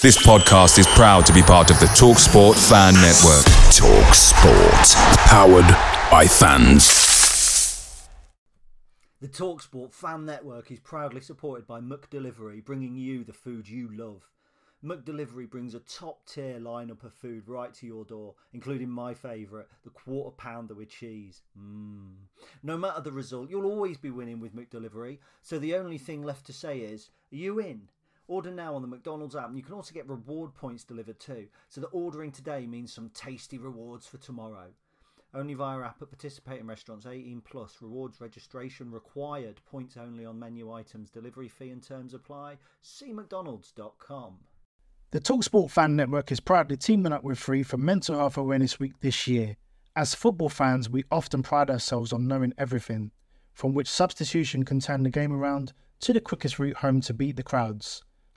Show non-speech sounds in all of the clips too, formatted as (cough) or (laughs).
This podcast is proud to be part of the TalkSport Fan Network. TalkSport, powered by fans. The TalkSport Fan Network is proudly supported by McDelivery, bringing you the food you love. McDelivery brings a top tier lineup of food right to your door, including my favourite, the quarter pounder with cheese. Mmm. No matter the result, you'll always be winning with McDelivery, so the only thing left to say is, are you in? Order now on the McDonald's app, and you can also get reward points delivered too. So that ordering today means some tasty rewards for tomorrow. Only via app at participating restaurants 18 plus. Rewards registration required. Points only on menu items. Delivery fee and terms apply. See McDonald's.com. The Talksport Fan Network is proudly teaming up with Free for Mental Health Awareness Week this year. As football fans, we often pride ourselves on knowing everything, from which substitution can turn the game around to the quickest route home to beat the crowds.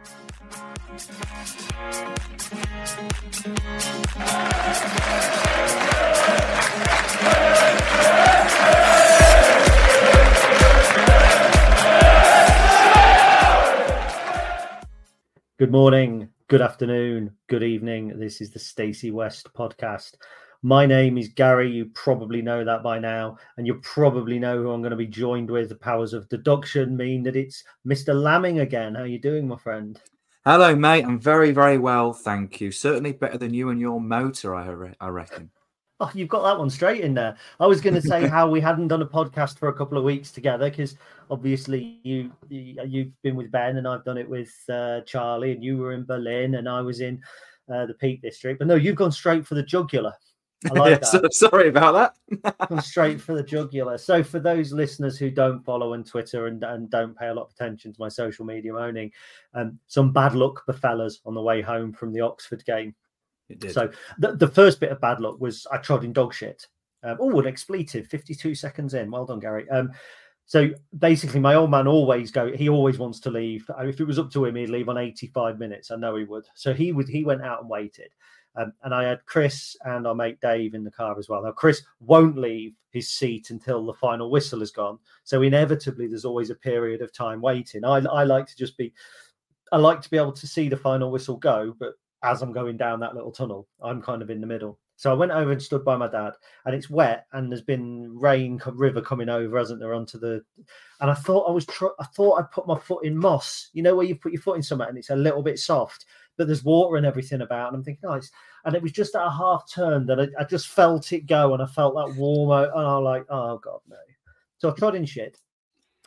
Good morning, good afternoon, good evening. This is the Stacey West podcast. My name is Gary. You probably know that by now, and you probably know who I'm going to be joined with. The powers of deduction mean that it's Mr. Lamming again. How are you doing, my friend? Hello, mate. I'm very, very well, thank you. Certainly better than you and your motor, I, re- I reckon. Oh, you've got that one straight in there. I was going to say how we hadn't done a podcast for a couple of weeks together because obviously you, you have been with Ben and I've done it with uh, Charlie and you were in Berlin and I was in uh, the Peak District. But no, you've gone straight for the jugular. I like (laughs) yeah, so, sorry about that. straight for the jugular. So for those listeners who don't follow on Twitter and, and don't pay a lot of attention to my social media owning, um, some bad luck befell us on the way home from the Oxford game. So the, the first bit of bad luck was I trod in dog shit. Um, oh, an expletive, 52 seconds in. Well done, Gary. Um, so basically, my old man always go. He always wants to leave. If it was up to him, he'd leave on 85 minutes. I know he would. So he would. He went out and waited. Um, and I had Chris and our mate Dave in the car as well. Now Chris won't leave his seat until the final whistle has gone. So inevitably, there's always a period of time waiting. I, I like to just be. I like to be able to see the final whistle go, but as I'm going down that little tunnel. I'm kind of in the middle. So I went over and stood by my dad, and it's wet, and there's been rain, river coming over, hasn't there, onto the. And I thought I was, tr- I thought I'd put my foot in moss. You know where you put your foot in something, and it's a little bit soft, but there's water and everything about. And I'm thinking, oh, and it was just at a half turn that I, I just felt it go, and I felt that warm, and I'm like, oh god, no. So I trod in shit.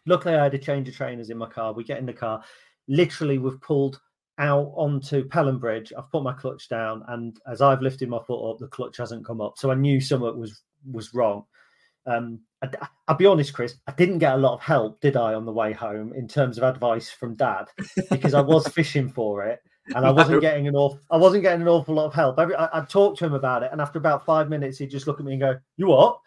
Luckily, I had a change of trainers in my car. We get in the car. Literally, we've pulled out onto Pelham Bridge. I've put my clutch down, and as I've lifted my foot up, the clutch hasn't come up. So I knew something was was wrong. Um, I, will be honest, Chris. I didn't get a lot of help, did I, on the way home in terms of advice from Dad, because I was fishing for it, and I (laughs) wasn't getting an awful. I wasn't getting an awful lot of help. Every, I, I talked to him about it, and after about five minutes, he'd just look at me and go, "You what?"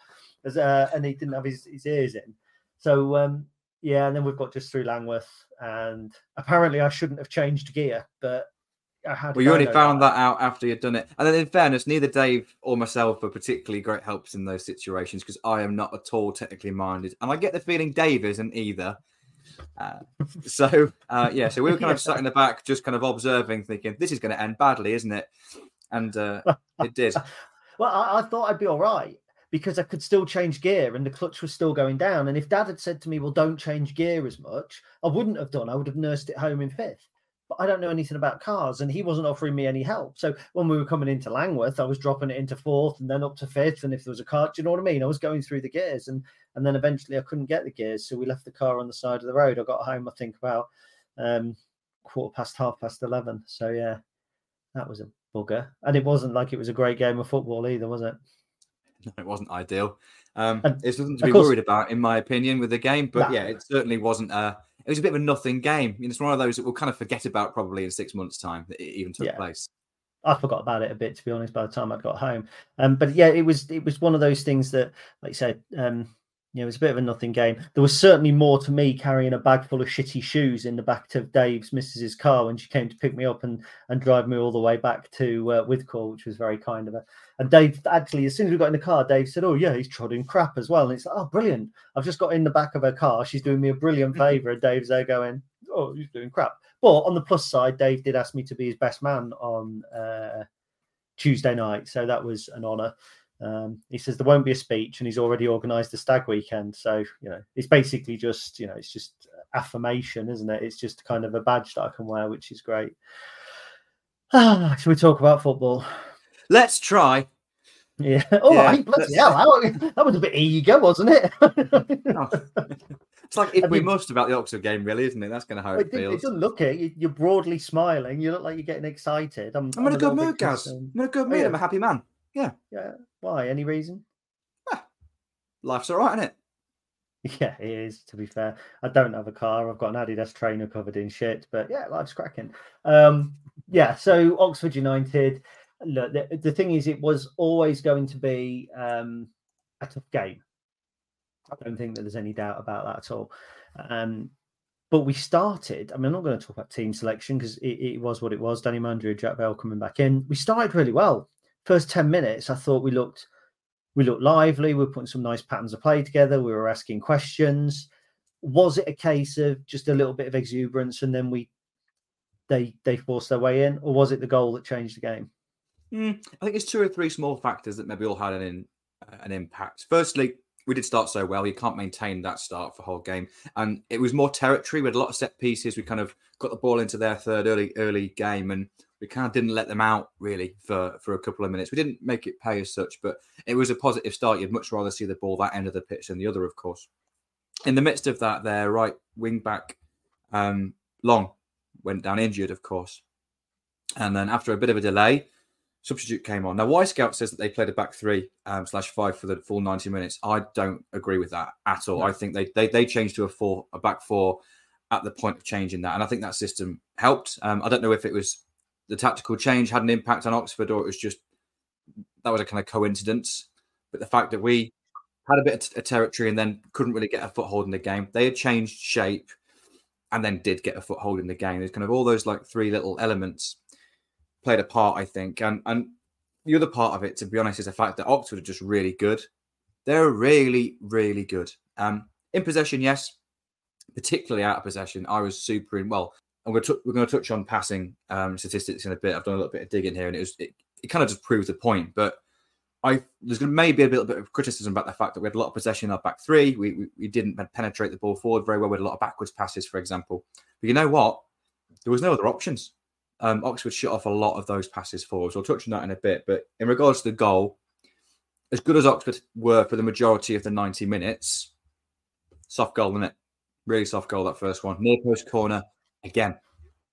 As, uh, and he didn't have his, his ears in. So um, yeah, and then we've got just through Langworth, and apparently I shouldn't have changed gear, but I had. Well, you only found that? that out after you'd done it, and then in fairness, neither Dave or myself are particularly great helps in those situations because I am not at all technically minded, and I get the feeling Dave isn't either. Uh, (laughs) so uh, yeah, so we were kind of sat in the back, just kind of observing, thinking this is going to end badly, isn't it? And uh, it did. (laughs) well, I, I, thought I'd be all right because I could still change gear and the clutch was still going down. And if dad had said to me, Well, don't change gear as much, I wouldn't have done. I would have nursed it home in fifth. But I don't know anything about cars and he wasn't offering me any help. So when we were coming into Langworth, I was dropping it into fourth and then up to fifth. And if there was a car, do you know what I mean? I was going through the gears and and then eventually I couldn't get the gears. So we left the car on the side of the road. I got home, I think, about um, quarter past half past 11. So yeah, that was a bugger. And it wasn't like it was a great game of football either, was it? no, it wasn't ideal. Um, it's nothing to be course, worried about, in my opinion, with the game. But yeah, it certainly wasn't a. It was a bit of a nothing game. You know, it's one of those that we'll kind of forget about probably in six months' time that it even took yeah. place. I forgot about it a bit to be honest. By the time I got home, um, but yeah, it was it was one of those things that, like you said, um, you know, it was a bit of a nothing game. There was certainly more to me carrying a bag full of shitty shoes in the back of Dave's missus's car when she came to pick me up and and drive me all the way back to uh, Withcourt, which was very kind of her. And Dave actually, as soon as we got in the car, Dave said, "Oh yeah, he's trotting crap as well." And it's like, "Oh, brilliant! I've just got in the back of her car. She's doing me a brilliant (laughs) favor. and Dave's there going, "Oh, he's doing crap." But on the plus side, Dave did ask me to be his best man on uh, Tuesday night, so that was an honour. Um, he says there won't be a speech, and he's already organised a stag weekend. So you know, it's basically just you know, it's just affirmation, isn't it? It's just kind of a badge that I can wear, which is great. Ah, should we talk about football? Let's try. Yeah. (laughs) All Yeah, right. Bloody hell, that, was a bit eager, wasn't it? (laughs) Oh. It's like if I we must about the Oxford game, really, isn't it? That's kind of how it, it didn't- it feels. doesn't look it. You- You're broadly smiling. You look like you're getting excited. I'm, I'm in a good mood, Gaz. I'm in a good Oh, mood. yeah. I'm a happy man. Yeah. Yeah. Why? Any reason? Life's all right, isn't it? (laughs) Yeah, it is. To be fair, I don't have a car. I've got an Adidas trainer covered in shit, but yeah, life's cracking. Um, yeah. So Oxford United. Look, the, the thing is, it was always going to be um, a tough game. I don't think that there's any doubt about that at all. Um, but we started. I mean, I'm not going to talk about team selection because it, it was what it was. Danny Mandroiu, Jack Vale coming back in. We started really well. First ten minutes, I thought we looked we looked lively. We were putting some nice patterns of play together. We were asking questions. Was it a case of just a little bit of exuberance and then we they they forced their way in, or was it the goal that changed the game? Mm, I think it's two or three small factors that maybe all had an in, an impact. Firstly, we did start so well. You can't maintain that start for whole game, and it was more territory. We had a lot of set pieces. We kind of got the ball into their third early early game, and we kind of didn't let them out really for for a couple of minutes. We didn't make it pay as such, but it was a positive start. You'd much rather see the ball that end of the pitch than the other, of course. In the midst of that, their right wing back, um, Long, went down injured, of course, and then after a bit of a delay substitute came on. Now, Wyscout says that they played a back three um, slash five for the full 90 minutes. I don't agree with that at all. I think they, they they changed to a four, a back four at the point of changing that. And I think that system helped. Um, I don't know if it was the tactical change had an impact on Oxford or it was just that was a kind of coincidence. But the fact that we had a bit of, territory and then couldn't really get a foothold in the game, they had changed shape and then did get a foothold in the game. There's kind of all those like three little elements played a part, I think. And and the other part of it, to be honest, is the fact that Oxford are just really good. They're really, really good. Um, in possession, yes, particularly out of possession. I was super in. Well, Going to we're going to touch on passing um, statistics in a bit. I've done a little bit of digging here, and it was it, it kind of just proves the point. But I there's going to maybe a little bit of criticism about the fact that we had a lot of possession in our back three. We, we we didn't penetrate the ball forward very well. We had a lot of backwards passes, for example. But you know what? There was no other options um, Oxford shut off a lot of those passes forward. So I'll touch on that in a bit. But in regards to the goal, as good as Oxford were for the majority of the 90 minutes, soft goal, isn't it? Really soft goal, that first one. Near post corner again.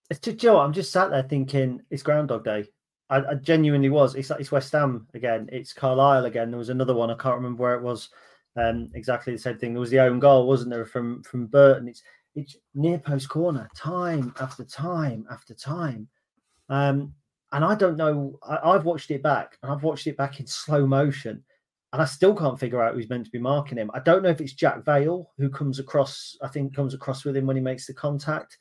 It's Joe. I'm just sat there thinking it's Groundhog Day. I, I genuinely was. It's it's West Ham again. It's Carlisle again. There was another one. I can't remember where it was. Um, exactly the same thing. There was the own goal, wasn't there, from from Burton? It's it's near post corner, time after time after time. Um, and I don't know. I, I've watched it back, and I've watched it back in slow motion, and I still can't figure out who's meant to be marking him. I don't know if it's Jack Vale who comes across. I think comes across with him when he makes the contact.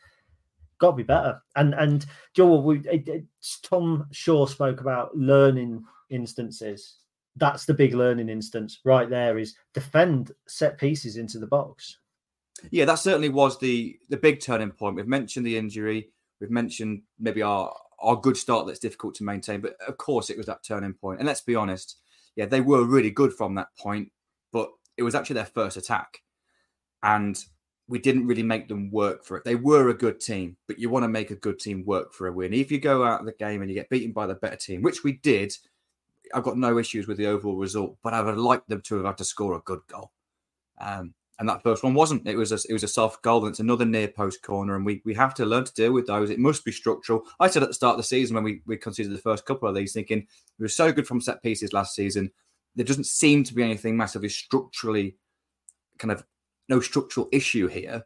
Got to be better. And and Joel, we, it, it, Tom Shaw spoke about learning instances. That's the big learning instance right there. Is defend set pieces into the box. Yeah, that certainly was the the big turning point. We've mentioned the injury. We've mentioned maybe our our good start that's difficult to maintain, but of course it was that turning point. And let's be honest, yeah, they were really good from that point, but it was actually their first attack, and we didn't really make them work for it. They were a good team, but you want to make a good team work for a win. If you go out of the game and you get beaten by the better team, which we did, I've got no issues with the overall result, but I would like them to have had to score a good goal. Um, and that first one wasn't. It was a it was a soft goal, and it's another near post corner, and we we have to learn to deal with those. It must be structural. I said at the start of the season when we we considered the first couple of these, thinking we were so good from set pieces last season. There doesn't seem to be anything massively structurally, kind of no structural issue here,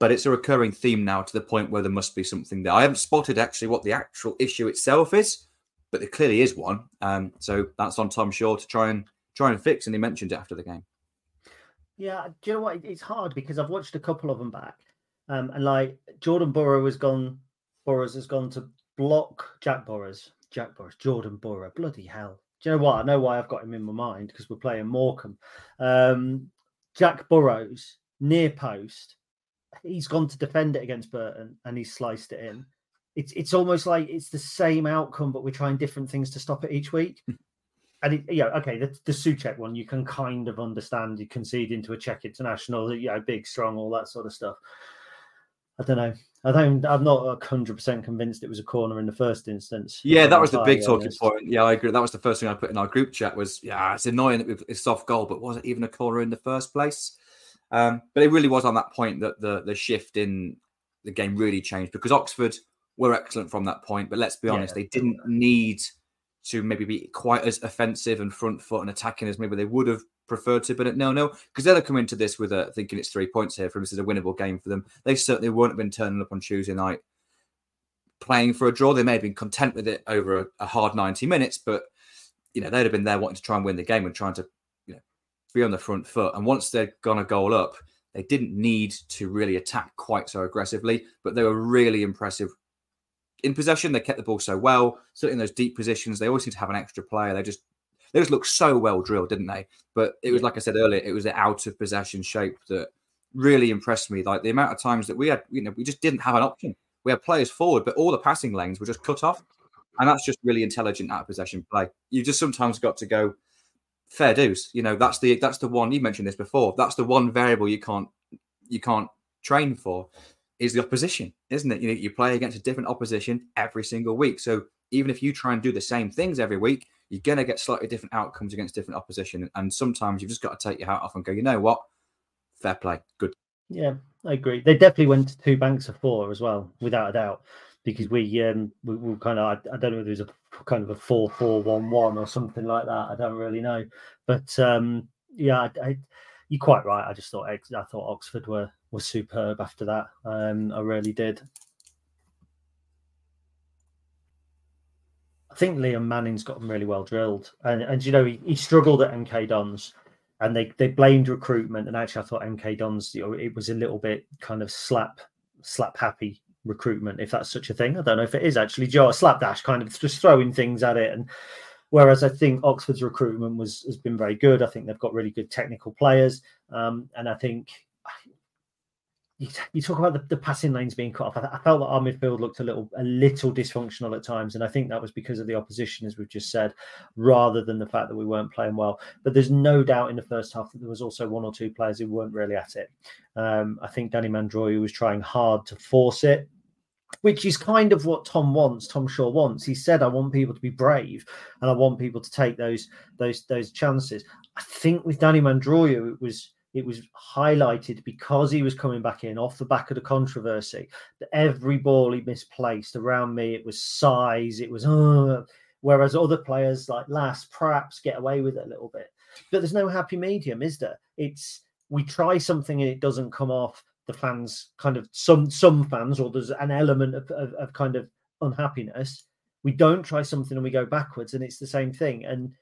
but it's a recurring theme now to the point where there must be something there. I haven't spotted actually what the actual issue itself is, but there clearly is one. Um, so that's on Tom Shaw to try and try and fix. And he mentioned it after the game. Yeah, do you know what? It's hard because I've watched a couple of them back, um, and like Jordan Burrow has gone, Burrows has gone to block Jack Burroughs, Jack Burroughs, Jordan Burrow. Bloody hell! Do you know what? I know why I've got him in my mind because we're playing Morecambe. Um, Jack Burroughs near post. He's gone to defend it against Burton and he's sliced it in. It's it's almost like it's the same outcome, but we're trying different things to stop it each week. Hmm. and it, yeah, okay, the, the Souček one you can kind of understand. You concede into a Czech international, you know, big, strong, all that sort of stuff. I don't know. I don't. I'm not hundred percent convinced it was a corner in the first instance. Yeah, that was the big talking honest. point. Yeah, I agree. That was the first thing I put in our group chat. Was yeah, it's annoying that it's soft goal, but was it even a corner in the first place? Um, but it really was on that point that the the shift in the game really changed because Oxford were excellent from that point. But let's be honest, yeah. they didn't need to maybe be quite as offensive and front foot and attacking as maybe they would have preferred to. But no, no, because they'll come into this with a thinking it's three points here for them. This is a winnable game for them. They certainly wouldn't have been turning up on Tuesday night playing for a draw. They may have been content with it over a, a hard 90 minutes, but you know, they'd have been there wanting to try and win the game and trying to you know, be on the front foot. And once they'd gone a goal up, they didn't need to really attack quite so aggressively, but they were really impressive in possession. They kept the ball so well, certainly in those deep positions. They always seem to have an extra player. They just they just looked so well drilled, didn't they? But it was like I said earlier, it was the out of possession shape that really impressed me. Like the amount of times that we had, you know, we just didn't have an option. We had players forward, but all the passing lanes were just cut off. And that's just really intelligent out of possession play. You just sometimes got to go, fair dues. You know, that's the that's the one you mentioned this before. That's the one variable you can't you can't train for is the opposition, isn't it? You know, you play against a different opposition every single week. So even if you try and do the same things every week, you're gonna get slightly different outcomes against different opposition. And sometimes you've just got to take your hat off and go, you know what? Fair play. Good. Yeah, I agree. They definitely went to two banks of four as well, without a doubt because we um we, we kind of I, I, don't know if there's a kind of a four four one one or something like that. I don't really know, but um yeah, I, I, you're quite right. I just thought I thought Oxford were were superb after that. Um, I really did. I think Liam Manning's got them really well drilled, and and you know he, he struggled at MK Dons, and they they blamed recruitment, and actually I thought MK Dons you know it was a little bit kind of slap slap happy recruitment, if that's such a thing. I don't know if it is actually. Joe slapdash kind of just throwing things at it, and whereas I think Oxford's recruitment was has been very good. I think they've got really good technical players, um, and I think you, talk about the, the, passing lanes being cut off. I, I, felt that our midfield looked a little a little dysfunctional at times, and I think that was because of the opposition, as we've just said, rather than the fact that we weren't playing well. But there's no doubt in the first half that there was also one or two players who weren't really at it. Um, I think Danny Mandroiu was trying hard to force it. Which is kind of what Tom wants. Tom Shaw wants. He said, "I want people to be brave, and I want people to take those those those chances." I think with Danny Mandroiu, it was it was highlighted because he was coming back in off the back of the controversy every ball he misplaced around me, it was size, it was, uh, whereas other players like Lass perhaps get away with it a little bit. But there's no happy medium, is there? It's we try something and it doesn't come off. The fans kind of some some fans, or there's an element of, of, of kind of unhappiness. We don't try something and we go backwards, and it's the same thing. And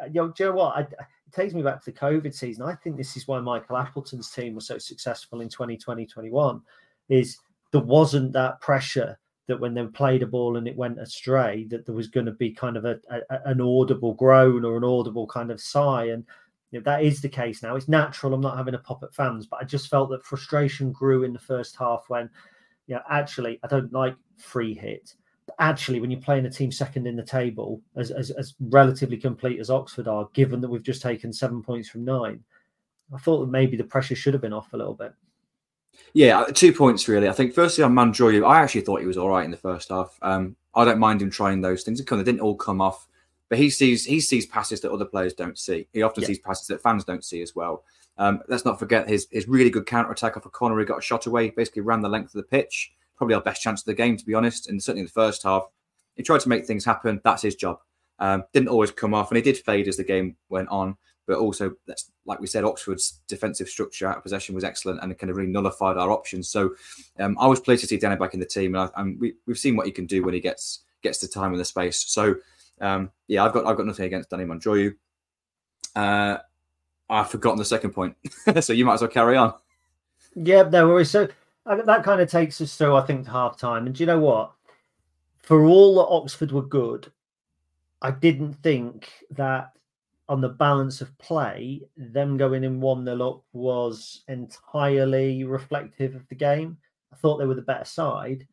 Uh, you know, do you know what? I, it takes me back to the COVID season. I think this is why Michael Appleton's team was so successful in 2020 21 is there wasn't that pressure that when they played a ball and it went astray, that there was going to be kind of a, a an audible groan or an audible kind of sigh. And you know, that is the case now. It's natural. I'm not having a pop at fans, but I just felt that frustration grew in the first half when, you know, actually I don't like free hit actually, when you're playing a team second in the table, as, as, as relatively complete as Oxford are, given that we've just taken seven points from nine, I thought that maybe the pressure should have been off a little bit. Yeah, uh, two points really. I think firstly on Mandroiu, I actually thought he was all right in the first half. Um, I don't mind him trying those things. They didn't all come off, but he sees he sees passes that other players don't see. He often yeah. sees passes that fans don't see as well. Um, let's not forget his his really good counter attack off a corner. He got a shot away, basically ran the length of the pitch probably our best chance of the game, to be honest. And certainly in the first half, he tried to make things happen. That's his job. Um, didn't always come off, and he did fade as the game went on. But also, like we said, Oxford's defensive structure out of possession was excellent, and it kind of really nullified our options. So um, I was pleased to see Danny back in the team, and, I, and we, have seen what he can do when he gets gets the time and the space. So Um, yeah, I've got I've got nothing against Danny Mandroiu. Uh, I've forgotten the second point, (laughs) so you might as well carry on. Yeah, no worries. So that kind of takes us through, I think, to half time. And do you know what? For all that Oxford were good, I didn't think that on the balance of play, them going in 1 0 up was entirely reflective of the game. I thought they were the better side.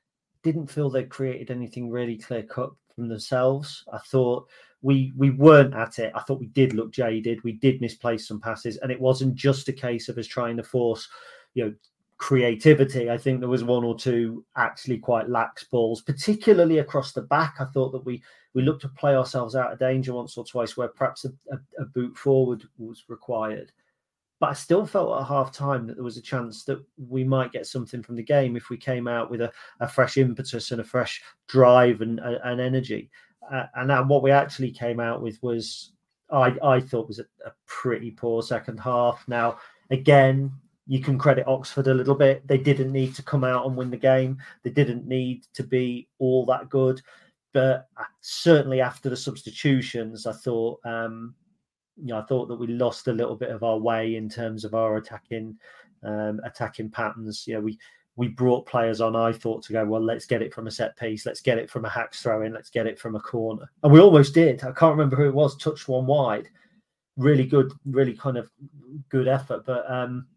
Didn't feel they created anything really clear cut from themselves. I thought we we weren't at it. I thought we did look jaded. We did misplace some passes, and it wasn't just a case of us trying to force, you know, creativity. I think there was one or two actually quite lax balls, particularly across the back. I thought that we we looked to play ourselves out of danger once or twice, where perhaps a, a, a boot forward was required. But I still felt at half time that there was a chance that we might get something from the game if we came out with a, a fresh impetus and a fresh drive and, and energy. Uh, and what we actually came out with was, I, I thought was a, a pretty poor second half. Now, again, you can credit Oxford a little bit. They didn't need to come out and win the game. They didn't need to be all that good. But uh, certainly after the substitutions, I thought um, you know, I thought that we lost a little bit of our way in terms of our attacking um, attacking patterns. You know, we we brought players on. I thought to go well. Let's get it from a set piece. Let's get it from a hacks throw in. Let's get it from a corner, and we almost did. I can't remember who it was. Touched one wide. Really good, really kind of good effort. But um,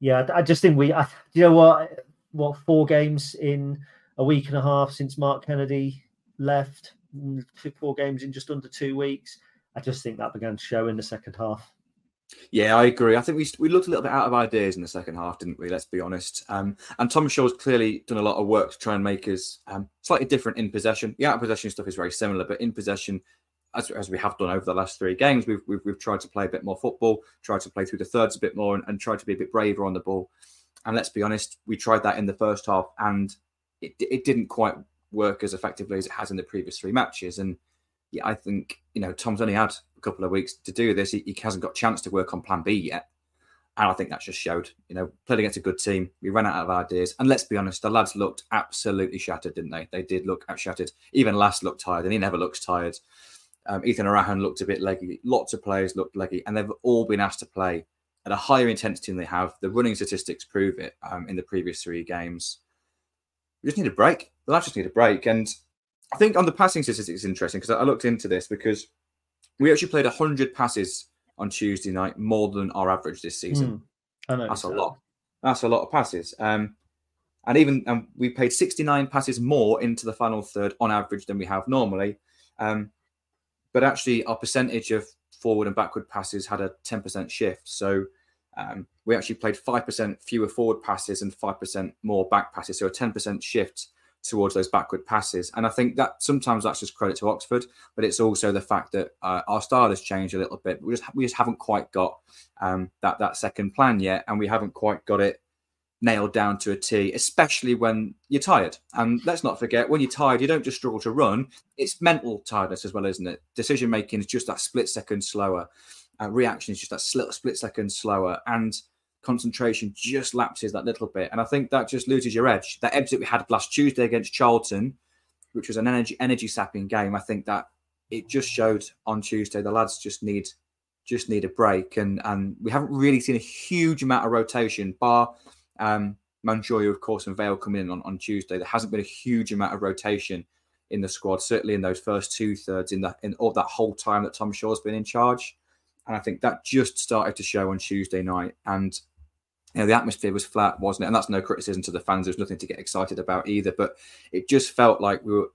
yeah, I just think we. I, you know what? What four games in a week and a half since Mark Kennedy left? Mm, four games in just under two weeks I just think that began to show in the second half. Yeah, I agree. I think we we looked a little bit out of ideas in the second half, didn't we? Let's be honest. Um, and Thomas Shaw's clearly done a lot of work to try and make us um, slightly different in possession. The out of possession stuff is very similar, but in possession, as, as we have done over the last three games, we've, we've, we've tried to play a bit more football, tried to play through the thirds a bit more, and, and tried to be a bit braver on the ball. And let's be honest, we tried that in the first half, and it, it didn't quite work as effectively as it has in the previous three matches. And yeah, I think you know Tom's only had a couple of weeks to do this. He, he hasn't got a chance to work on Plan B yet, and I think that just showed. You know, played against a good team. We ran out of ideas, and let's be honest, the lads looked absolutely shattered, didn't they? They did look shattered. Even Lass looked tired, and he never looks tired. Um, Ethan Erhahon looked a bit leggy. Lots of players looked leggy, and they've all been asked to play at a higher intensity than they have. The running statistics prove it um, in the previous three games. We just need a break. The lads just need a break, and I think on the passing statistics, it's interesting because I looked into this because we actually played 100 passes on Tuesday night, more than our average this season. Mm, That's a that. lot. That's a lot of passes. Um, and even um, we played 69 passes more into the final third on average than we have normally. Um, but actually, our percentage of forward and backward passes had a 10% shift. So um, we actually played 5% fewer forward passes and 5% more back passes. So a 10% shift towards those backward passes. And I think that sometimes that's just credit to Oxford, but it's also the fact that uh, our style has changed a little bit. We just we just haven't quite got um, that that second plan yet, and we haven't quite got it nailed down to a T, especially when you're tired. And let's not forget, when you're tired, you don't just struggle to run; it's mental tiredness as well, isn't it? Decision making is just that split second slower. Uh, reaction is just that split second slower, and concentration just lapses that little bit. And I think that just loses your edge. That edge that we had last Tuesday against Charlton, which was an energy energy sapping game, I think that it just showed on Tuesday the lads just need just need a break. And and we haven't really seen a huge amount of rotation, bar um Mandroiu, of course, and Vale coming in on, on Tuesday. There hasn't been a huge amount of rotation in the squad, certainly in those first two thirds in that in all that whole time that Tom Shaw's been in charge. And I think that just started to show on Tuesday night. And you know, the atmosphere was flat, wasn't it? And that's no criticism to the fans. There's nothing to get excited about either. But it just felt like we were,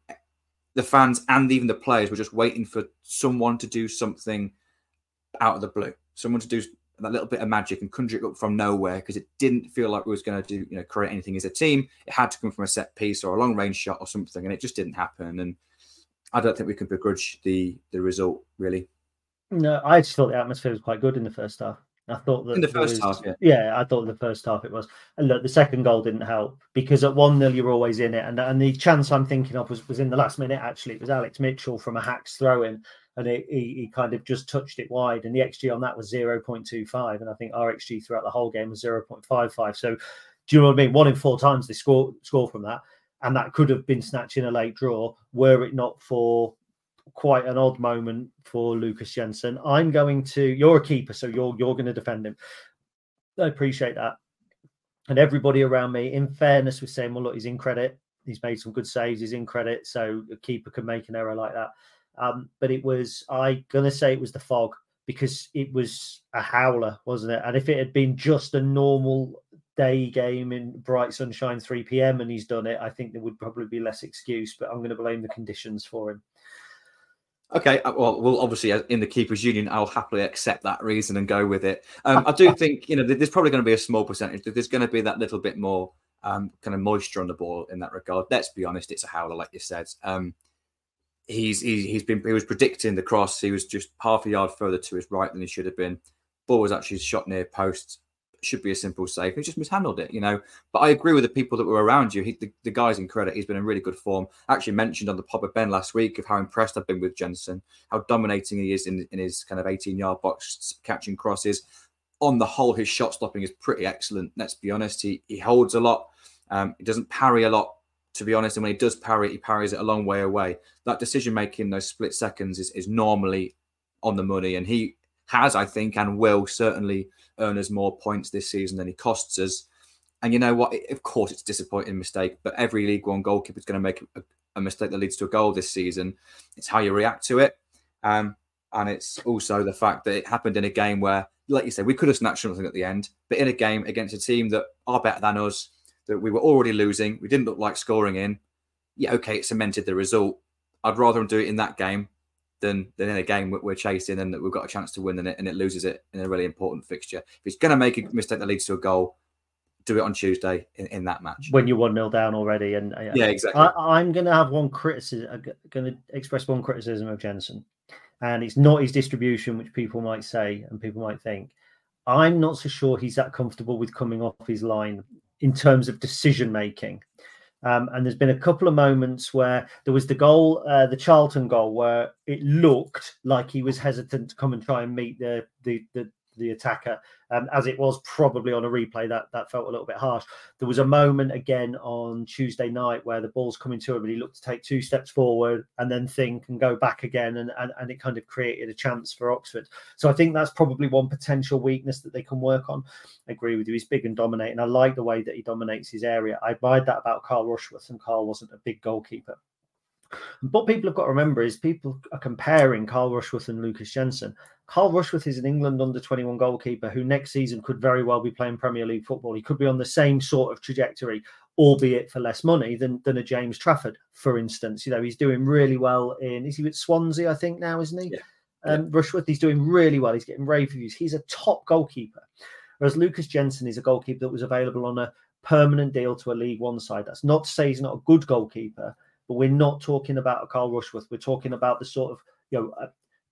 the fans and even the players were just waiting for someone to do something out of the blue, someone to do that little bit of magic and conjure it up from nowhere because it didn't feel like we was going to do, you know, create anything as a team. It had to come from a set piece or a long range shot or something, and it just didn't happen. And I don't think we can begrudge the the result really. No, I just thought the atmosphere was quite good in the first half. I thought that in the first was, half, yeah. yeah, I thought the first half it was. And look, the second goal didn't help because at one 0 you're always in it, and and the chance I'm thinking of was was in the last minute. Actually, it was Alex Mitchell from a hacks throw in, and it, he he kind of just touched it wide, and the xG on that was zero point two five, and I think our xG throughout the whole game was zero point five five. So, do you know what I mean? One in four times they score score from that, and that could have been snatching a late draw were it not for quite an odd moment for Lukas Jensen. I'm going to. You're a keeper, so you're you're going to defend him. I appreciate that. And everybody around me, in fairness, was saying, "Well, look, he's in credit. He's made some good saves. He's in credit, so a keeper can make an error like that." Um, but it was I gonna say it was the fog because it was a howler, wasn't it? And if it had been just a normal day game in bright sunshine, 3 p.m., and he's done it, I think there would probably be less excuse. But I'm going to blame the conditions for him. Okay, uh, well, well, obviously, in the keepers' union, I'll happily accept that reason and go with it. Um, I do (laughs) think you know there's probably going to be a small percentage. There's going to be that little bit more um, kind of moisture on the ball in that regard. Let's be honest, it's a howler, like you said. Um, he's he, he's been he was predicting the cross. He was just half a yard further to his right than he should have been. Ball was actually shot near post. Should be a simple save. He just mishandled it, you know. But I agree with the people that were around you. He, the, the guy's in credit. He's been in really good form. Actually mentioned on the pod of Ben last week of how impressed I've been with Jensen, how dominating he is in, in his kind of 18 yard box catching crosses. On the whole, his shot stopping is pretty excellent. Let's be honest. He he holds a lot. Um, he doesn't parry a lot to be honest. And when he does parry he parries it a long way away. That decision making, those split seconds, is, is normally on the money. And he has, I think, and will certainly earn us more points this season than he costs us. And you know what? Of course, it's a disappointing mistake, but every League One goalkeeper is going to make a, a, mistake that leads to a goal this season. It's how you react to it. Um, and it's also the fact that it happened in a game where, like you said, we could have snatched something at the end, but in a game against a team that are better than us, that we were already losing. We didn't look like scoring in. Yeah, okay, it cemented the result. I'd rather do it in that game than than in a game we're chasing and that we've got a chance to win and it and it loses it in a really important fixture. If he's going to make a mistake that leads to a goal, do it on Tuesday in, in that match when you're one 0 down already. And uh, yeah, exactly. I, am going to have one criticism. Going to express one criticism of Jensen, and it's not his distribution, which people might say and people might think. I'm not so sure he's that comfortable with coming off his line in terms of decision making. Um, and there's been a couple of moments where there was the goal, uh, the Charlton goal, where it looked like he was hesitant to come and try and meet the the, the the attacker. Um, as it was probably on a replay, that that felt a little bit harsh. There was a moment again on Tuesday night where the ball's coming to him and he looked to take two steps forward and then think and go back again, and, and, and it kind of created a chance for Oxford. So I think that's probably one potential weakness that they can work on. I agree with you. He's big and dominating. I like the way that he dominates his area. I admired that about Carl Rushworth, and Carl wasn't a big goalkeeper. What people have got to remember is people are comparing Carl Rushworth and Lukas Jensen. Carl Rushworth is an England under 21 goalkeeper who next season could very well be playing Premier League football. He could be on the same sort of trajectory, albeit for less money than, than a James Trafford, for instance. You know, he's doing really well in, is he with Swansea, I think now, isn't he? Yeah. Um, yeah. Rushworth, he's doing really well. He's getting rave reviews. He's a top goalkeeper. Whereas Lukas Jensen is a goalkeeper that was available on a permanent deal to a League One side. That's not to say he's not a good goalkeeper, but we're not talking about a Carl Rushworth. We're talking about the sort of, you know, uh,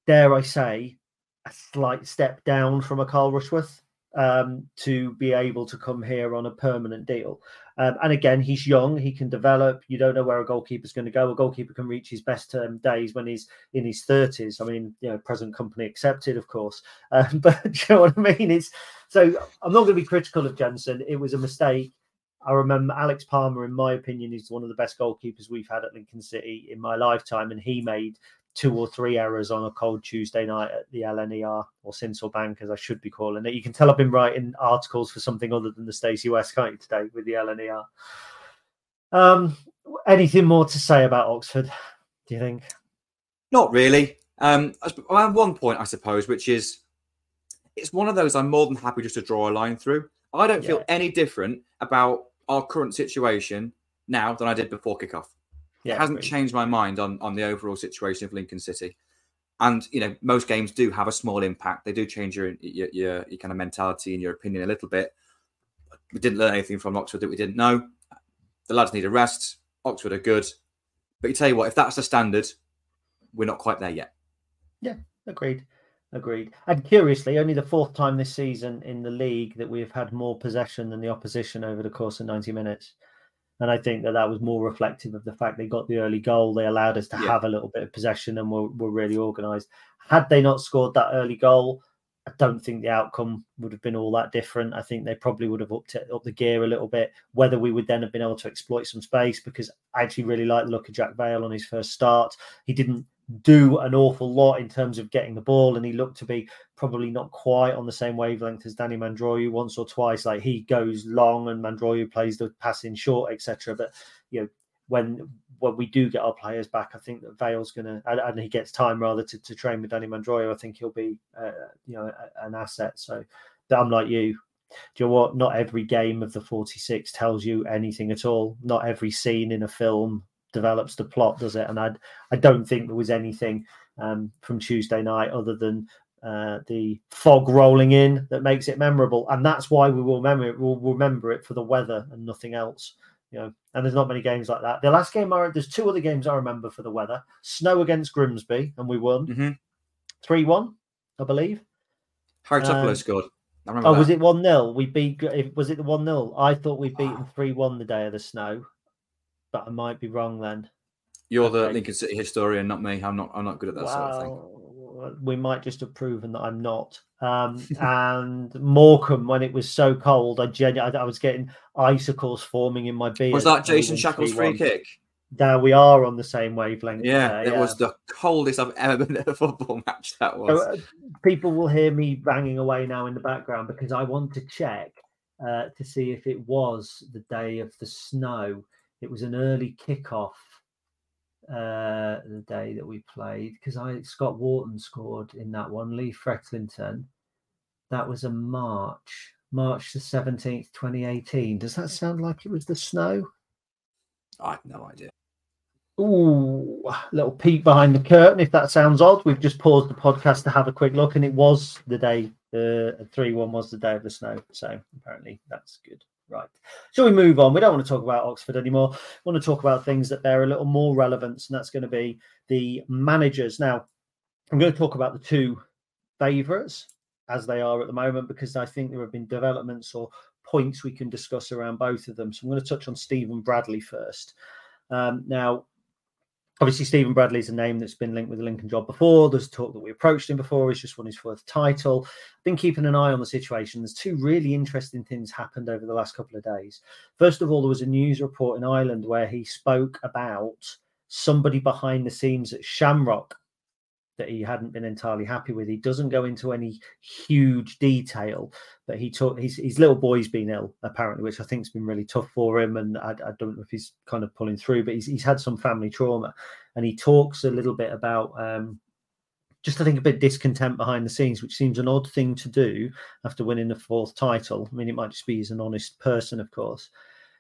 dare I say, a slight step down from a Carl Rushworth um, to be able to come here on a permanent deal. Um, and again, he's young, he can develop. You don't know where a goalkeeper's going to go. A goalkeeper can reach his best um, days when he's in his 30s. I mean, you know, present company accepted, of course. (laughs) Um, but you know what I mean? It's so I'm not going to be critical of Jensen. It was a mistake. I remember Alex Palmer, in my opinion, is one of the best goalkeepers we've had at Lincoln City in my lifetime, and he made two or three errors on a cold Tuesday night at the LNER or Sincil Bank, as I should be calling it. You can tell I've been writing articles for something other than the Stacey West, can't you, today with the LNER? Um, anything more to say about Oxford? Do you think? Not really. Um, I have one point, I suppose, which is it's one of those I'm more than happy just to draw a line through. I don't feel any different about our current situation now than I did before kickoff. Yeah, it hasn't changed my mind on on the overall situation of Lincoln City. And you know, most games do have a small impact. They do change your your, your, your kind of mentality and your opinion a little bit. We didn't learn anything from Oxford that we didn't know. The lads need a rest. Oxford are good, but you tell you what, if that's the standard, we're not quite there yet. Yeah, agreed. Agreed. And curiously, only the fourth time this season in the league that we've had more possession than the opposition over the course of 90 minutes. And I think that that was more reflective of the fact they got the early goal. They allowed us to yeah. have a little bit of possession and were, were really organised. Had they not scored that early goal, I don't think the outcome would have been all that different. I think they probably would have upped it, up the gear a little bit. Whether we would then have been able to exploit some space, because I actually really like the look of Jack Vale on his first start. He didn't do an awful lot in terms of getting the ball, and he looked to be probably not quite on the same wavelength as Danny Mandroiu once or twice. Like he goes long and Mandroiu plays the passing short, etc. But you know when when we do get our players back, I think that Vale's to and, and, he gets time rather to, to train with Danny Mandroiu. I think he'll be uh, you know an asset. So I'm like you. Do you know what? Not every game of the 46 tells you anything at all. Not every scene in a film develops the plot, does it? And I I don't think there was anything um, from Tuesday night other than uh, the fog rolling in that makes it memorable, and that's why we will remember it. We'll remember it for the weather and nothing else. You know, and there's not many games like that. The last game, I there's two other games I remember for the weather: snow against Grimsby, and we won mm-hmm. 3 mm-hmm. one, I believe. Harry um, scored. oh, that. was it one 0 We beat. Was it the one 0 I thought we'd beaten three one the day of the snow but I might be wrong then. You're the Lincoln City historian, not me. I'm not. I'm not good at that well, sort of thing. We might just have proven that I'm not. Um, (laughs) and Morecambe, when it was so cold, I genuinely, I, I was getting icicles forming in my beard. Was that Jason Shackell's free kick? There we are on the same wavelength. Yeah, there, it yeah. was the coldest I've ever (laughs) been at a football match. That was. So, uh, people will hear me banging away now in the background because I want to check uh, to see if it was the day of the snow it was an early kickoff uh, the day that we played because I Scott Wharton scored in that one. Lee Frecklington. That was a March, March the seventeenth, twenty eighteen. Does that sound like it was the snow? I have no idea. Ooh, little peek behind the curtain. If that sounds odd, we've just paused the podcast to have a quick look, and it was the day. The uh, three one was the day of the snow. So apparently that's good. Right. So we move on. We don't want to talk about Oxford anymore. We want to talk about things that they're a little more relevant, and that's going to be the managers. Now, I'm going to talk about the two favourites as they are at the moment because I think there have been developments or points we can discuss around both of them. So I'm going to touch on Stephen Bradley first. Um, now, obviously Stephen Bradley's a name that's been linked with the Lincoln job before. There's talk that we approached him before. He's just won his fourth title. I've been keeping an eye on the situation. There's two really interesting things happened over the last couple of days. First of all, there was a news report in Ireland where he spoke about somebody behind the scenes at Shamrock that he hadn't been entirely happy with. He doesn't go into any huge detail, but he took his, his little boy's been ill apparently, which I think has been really tough for him. And I, I, don't know if he's kind of pulling through, but he's, he's had some family trauma, and he talks a little bit about. Um, just I think a bit discontent behind the scenes, which seems an odd thing to do after winning the fourth title. I mean, it might just be he's an honest person, of course.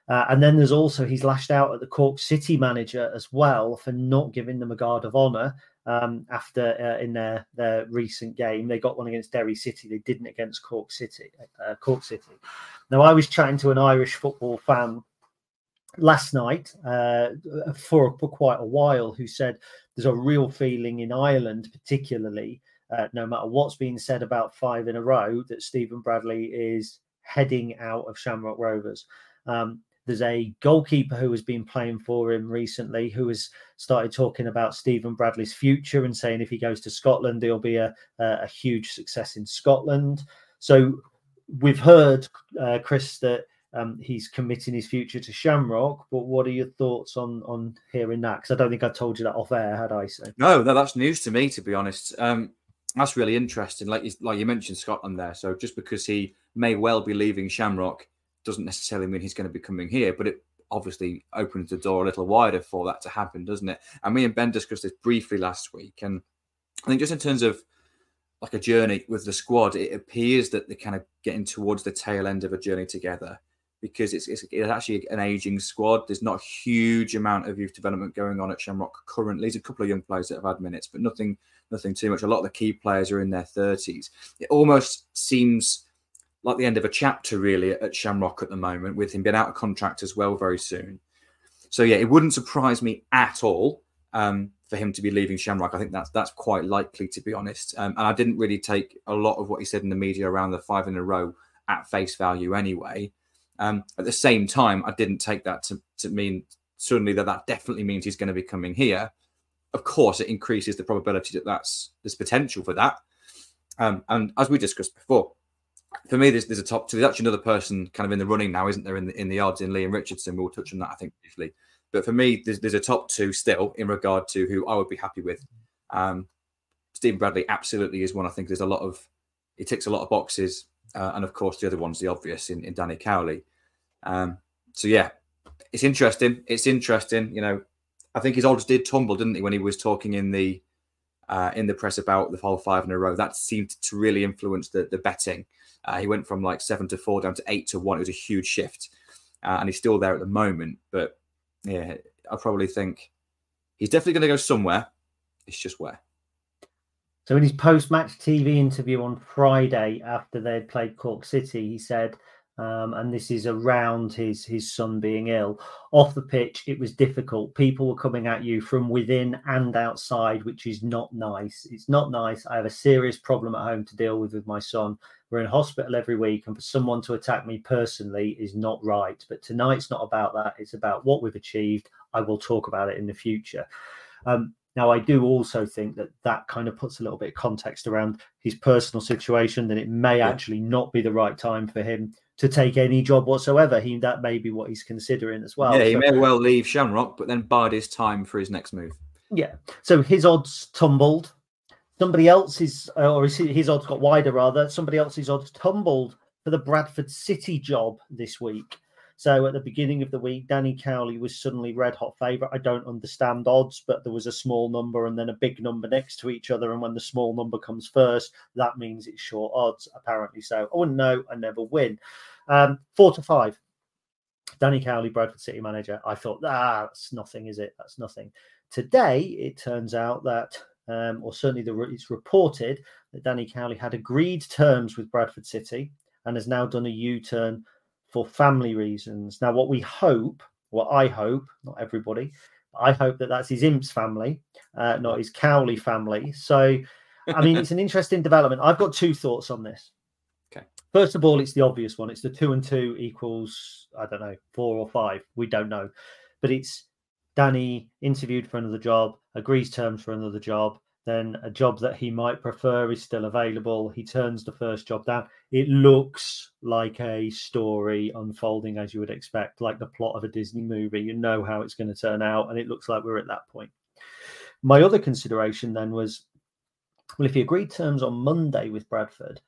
Uh, and then there's also he's lashed out at the Cork City manager as well for not giving them a guard of honour um, after uh, in their their recent game. They got one against Derry City. They didn't against Cork City. Uh, Cork City. Now I was chatting to an Irish football fan last night uh, for, for quite a while who said there's a real feeling in Ireland, particularly. Uh, no matter what's being said about five in a row, that Stephen Bradley is heading out of Shamrock Rovers. Um, there's a goalkeeper who has been playing for him recently who has started talking about Stephen Bradley's future and saying if he goes to Scotland, he'll be a, a huge success in Scotland. So we've heard, uh, Chris, that um, he's committing his future to Shamrock. But what are your thoughts on on hearing that? Because I don't think I told you that off air, had I? So no, no, that's news to me, to be honest. Um, that's really interesting. Like you, like you mentioned Scotland there. So just because he may well be leaving Shamrock doesn't necessarily mean he's going to be coming here, but it obviously opens the door a little wider for that to happen, doesn't it? And me and Ben discussed this briefly last week, and I think just in terms of like a journey with the squad, it appears that they're kind of getting towards the tail end of a journey together because it's, it's, it's actually an aging squad. There's not a huge amount of youth development going on at Shamrock currently. There's a couple of young players that have had minutes, but nothing nothing too much. A lot of the key players are in their 30s. It almost seems like the end of a chapter really at Shamrock at the moment, with him being out of contract as well very soon. So yeah, it wouldn't surprise me at all um, for him to be leaving Shamrock. I think that's that's quite likely to be honest. Um, and I didn't really take a lot of what he said in the media around the five in a row at face value anyway. Um, at the same time, I didn't take that to, to mean suddenly that that definitely means he's going to be coming here. Of course, it increases the probability that that's there's potential for that. Um, and as we discussed before, for me, there's, there's a top two. There's actually another person kind of in the running now, isn't there? In the in the odds in Liam Richardson. We'll touch on that, I think, briefly. But for me, there's, there's a top two still in regard to who I would be happy with Um, Stephen Bradley absolutely is one. I think there's a lot of he ticks a lot of boxes, uh, and of course the other one's the obvious in, in Danny Cowley. Um, so yeah, it's interesting. It's interesting. You know, I think his odds did tumble, didn't he, when he was talking in the uh, in the press about the whole five in a row. That seemed to really influence the the betting. Uh, he went from like seven to four down to eight to one. It was a huge shift, uh, and he's still there at the moment. But yeah, I probably think he's definitely going to go somewhere. It's just where. So in his post-match TV interview on Friday after they'd played Cork City, he said, um, and this is around his his son being ill. Off the pitch, it was difficult. People were coming at you from within and outside, which is not nice. It's not nice. I have a serious problem at home to deal with with my son. We're in hospital every week, and for someone to attack me personally is not right. But tonight's not about that. It's about what we've achieved. I will talk about it in the future. Um, now, I do also think that that kind of puts a little bit of context around his personal situation. That it may yeah. actually not be the right time for him to take any job whatsoever. He that may be what he's considering as well. Yeah, he so, may well leave Shamrock, but then bide his time for his next move. Yeah. So his odds tumbled. Somebody else's, uh, or his, his odds got wider rather. Somebody else's odds tumbled for the Bradford City job this week. So at the beginning of the week, Danny Cowley was suddenly red hot favourite. I don't understand odds, but there was a small number and then a big number next to each other. And when the small number comes first, that means it's short odds, apparently. So I wouldn't know. I never win. Um, four to five. Danny Cowley, Bradford City manager. I thought, ah, that's nothing, is it? That's nothing. Today, it turns out that, um, or certainly the, it's reported that Danny Cowley had agreed terms with Bradford City and has now done a U turn for family reasons. Now, what we hope, what I hope, not everybody, I hope that that's his imps family, uh, not his Cowley family. So, I mean, it's an (laughs) interesting development. I've got two thoughts on this. Okay. First of all, it's the obvious one. It's the two and two equals, I don't know, four or five. We don't know. But it's Danny interviewed for another job, agrees terms for another job, then a job that he might prefer is still available. He turns the first job down. It looks like a story unfolding as you would expect, like the plot of a Disney movie. You know how it's going to turn out, and it looks like we're at that point. My other consideration then was well, if he agreed terms on Monday with Bradford,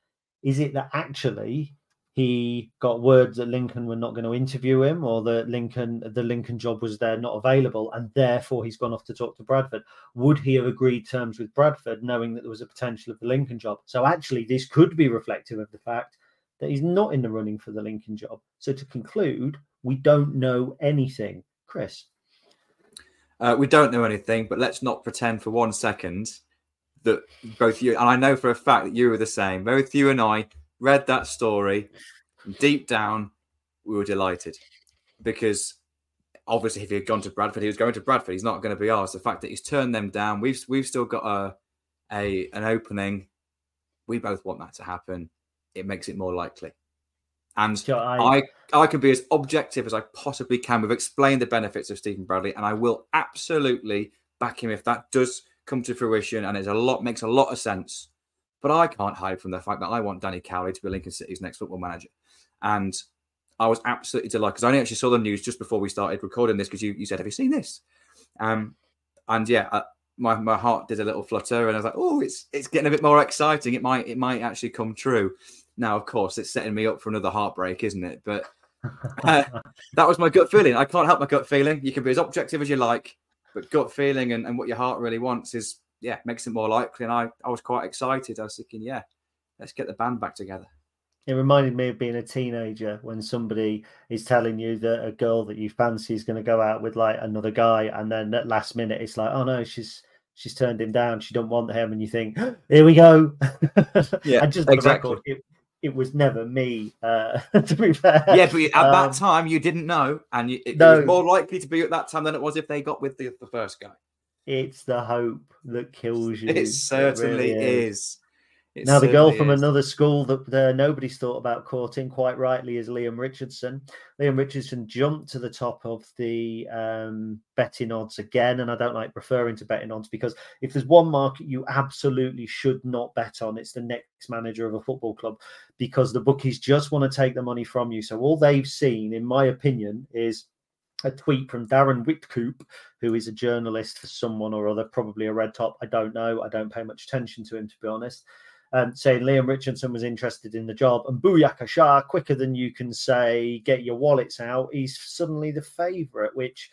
is it that actually he got word that Lincoln were not going to interview him, or that Lincoln the Lincoln job was there not available, and therefore he's gone off to talk to Bradford. Would he have agreed terms with Bradford, knowing that there was a potential of the Lincoln job? So actually, this could be reflective of the fact that he's not in the running for the Lincoln job. So to conclude, we don't know anything, Chris. Uh, we don't know anything, but let's not pretend for one second that both you and I know for a fact that you were the same. Both you and I read that story, deep down, we were delighted because obviously if he had gone to Bradford, he was going to Bradford. He's not going to be ours. The fact that he's turned them down, we've we've still got a a an opening. We both want that to happen. It makes it more likely. And sure, I, I I can be as objective as I possibly can. We've explained the benefits of Stephen Bradley, and I will absolutely back him if that does come to fruition and it's a lot makes a lot of sense but I can't hide from the fact that I want Danny Cowley to be Lincoln City's next football manager. And I was absolutely delighted because I only actually saw the news just before we started recording this because you, you said, Have you seen this? Um, and yeah, uh, my, my heart did a little flutter and I was like, Oh, it's it's getting a bit more exciting. It might it might actually come true. Now, of course, it's setting me up for another heartbreak, isn't it? But uh, (laughs) that was my gut feeling. I can't help my gut feeling. You can be as objective as you like, but gut feeling and, and what your heart really wants is yeah, makes it more likely. And I, I was quite excited. I was thinking, yeah, let's get the band back together. It reminded me of being a teenager when somebody is telling you that a girl that you fancy is going to go out with like another guy, and then at last minute it's like, oh no, she's she's turned him down. She don't want him, and you think, here we go. (laughs) Yeah, and just exactly. Record, it, it, was never me. Uh, (laughs) to be fair, yeah, but at um, that time you didn't know, and you, it, no, it was more likely to be at that time than it was if they got with the, the first guy. It's the hope that kills (laughs) you. It certainly it really is. is. It now, the girl from is. another school that uh, nobody's thought about courting, quite rightly, is Leam Richardson. Leam Richardson jumped to the top of the um, betting odds again, and I don't like referring to betting odds because if there's one market you absolutely should not bet on, it's the next manager of a football club because the bookies just want to take the money from you. So all they've seen, in my opinion, is a tweet from Darren Witcoop, who is a journalist for someone or other, probably a red top. I don't know. I don't pay much attention to him, to be honest. Um, saying Leam Richardson was interested in the job, and Booyaka Shah, quicker than you can say, get your wallets out, he's suddenly the favourite, which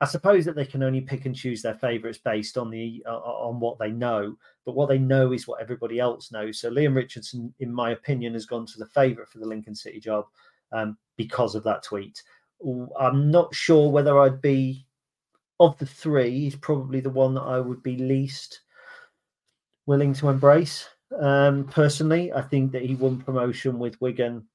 I suppose that they can only pick and choose their favourites based on the uh, on what they know, but what they know is what everybody else knows. So Leam Richardson, in my opinion, has gone to the favourite for the Lincoln City job um, because of that tweet. I'm not sure whether I'd be of the three. He's probably the one that I would be least willing to embrace. Um, personally, I think that he won promotion with Wigan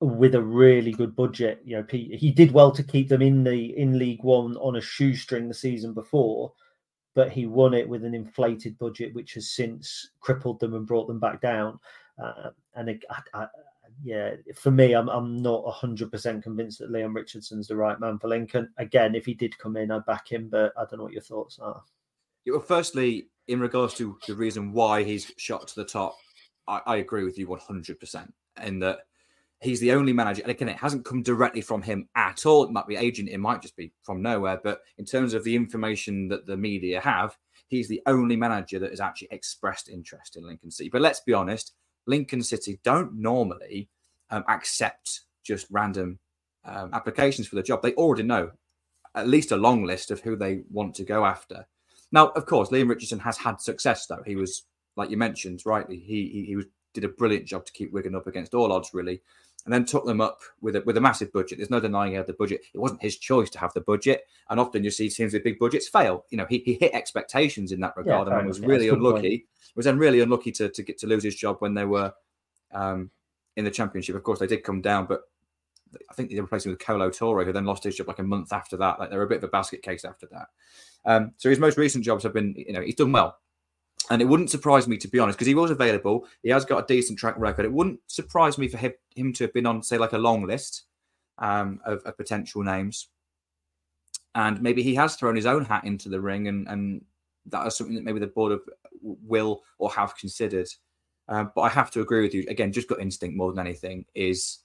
with a really good budget. You know, he, he did well to keep them in the in League One on a shoestring the season before, but he won it with an inflated budget, which has since crippled them and brought them back down. Uh, and I, I, yeah, for me, I'm I'm not hundred percent convinced that Leam Richardson's the right man for Lincoln. Again, if he did come in, I'd back him, but I don't know what your thoughts are. Yeah, well, firstly, in regards to the reason why he's shot to the top, I, I agree with you 100 percent in that he's the only manager. And again, it hasn't come directly from him at all. It might be agent, it might just be from nowhere. But in terms of the information that the media have, he's the only manager that has actually expressed interest in Lincoln City. But let's be honest, Lincoln City don't normally um, accept just random um, applications for the job. They already know at least a long list of who they want to go after. Now, of course, Leam Richardson has had success, though. He was, like you mentioned, rightly, he he, he was, did a brilliant job to keep Wigan up against all odds, really, and then took them up with a, with a massive budget. There's no denying he had the budget. It wasn't his choice to have the budget, and often you see teams with big budgets fail. You know, he, he hit expectations in that regard, yeah, and was really unlucky. Was then really unlucky to to get to lose his job when they were um, in the championship. Of course, they did come down, but I think they replaced him with Kolo Touré, who then lost his job like a month after that. Like they're a bit of a basket case after that. Um, so his most recent jobs have been, you know, he's done well. And it wouldn't surprise me, to be honest, because he was available. He has got a decent track record. It wouldn't surprise me for him, him to have been on, say, like a long list um, of, of, potential names. And maybe he has thrown his own hat into the ring, and, and that is something that maybe the board of, will or have considered. Um, but I have to agree with you. Again, just got instinct more than anything. Is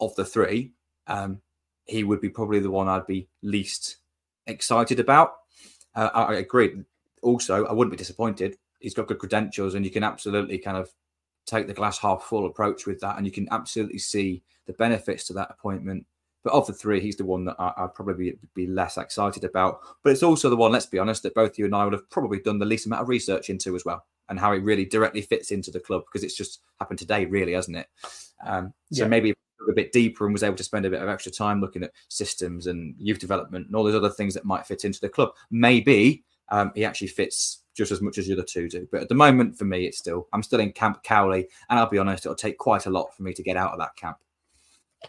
of the three, um, he would be probably the one I'd be least excited about. Uh, I, I agree. Also, I wouldn't be disappointed. He's got good credentials, and you can absolutely kind of take the glass half full approach with that, and you can absolutely see the benefits to that appointment. But of the three, he's the one that I, would probably be, be, less excited about. But it's also the one, let's be honest, that both you and I would have probably done the least amount of research into as well and how it really directly fits into the club because it's just happened today, really, hasn't it? Um, so yeah. maybe a bit deeper and was able to spend a bit of extra time looking at systems and youth development and all those other things that might fit into the club. Maybe um, he actually fits just as much as the other two do. But at the moment, for me, it's still I'm still in Camp Cowley, and I'll be honest, it'll take quite a lot for me to get out of that camp.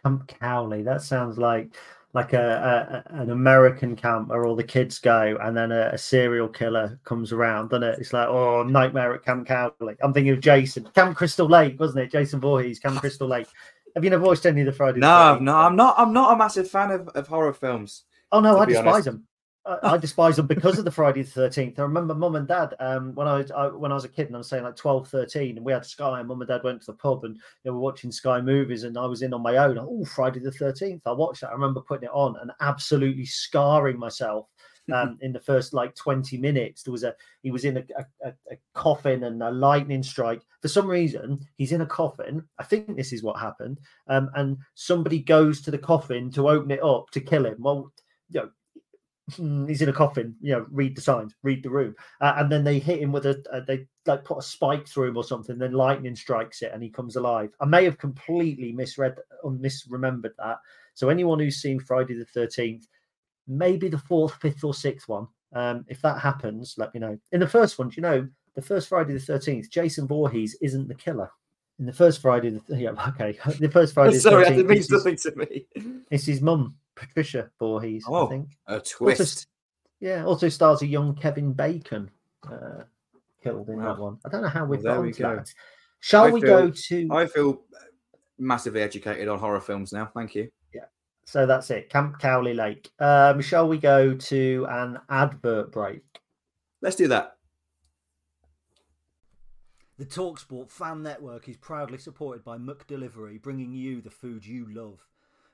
Camp Cowley. That sounds like like a, a, an American camp where all the kids go, and then a, a, serial killer comes around, doesn't it? It's like oh, nightmare at Camp Cowley. I'm thinking of Jason, Camp Crystal Lake, wasn't it? Jason Voorhees, Camp Crystal Lake. Have you never watched any of the Friday? No, no, I'm not. I'm not a massive fan of, of horror films. Oh no, I despise honest. them. I, despise them because of the Friday the Thirteenth. I remember Mum and Dad um, when I, was, I, when I was a kid, and I'm saying like 12, 13, and we had Sky, and Mum and Dad went to the pub, and they were watching Sky movies, and I was in on my own. Oh, Friday the Thirteenth! I watched that. I remember putting it on and absolutely scarring myself. Um, (laughs) in the first like 20 minutes, there was a he was in a, a, a coffin and a lightning strike. For some reason, he's in a coffin. I think this is what happened. Um, and somebody goes to the coffin to open it up to kill him. Well, you know, Hmm, he's in a coffin. You know, read the signs, read the room, uh, and then they hit him with a uh, they like put a spike through him or something. Then lightning strikes it, and he comes alive. I may have completely misread or misremembered that. So anyone who's seen Friday the Thirteenth, maybe the fourth, fifth, or sixth one, um, if that happens, let me know. In the first one, do you know, the first Friday the Thirteenth, Jason Voorhees isn't the killer. In the first Friday, the, yeah, (laughs) okay, the first Friday. (laughs) Sorry, that means nothing to me. It's his mum Patricia Voorhees, oh, I think. A twist. Also, yeah, also stars a young Kevin Bacon uh, killed in wow. that one. I don't know how we've well, got we go. that. Shall I we feel, go to? I feel massively educated on horror films now. Thank you. Yeah. So that's it. Camp Cowley Lake. Um, shall we go to an advert break? Let's do that. The Talksport fan network is proudly supported by McDelivery, bringing you the food you love.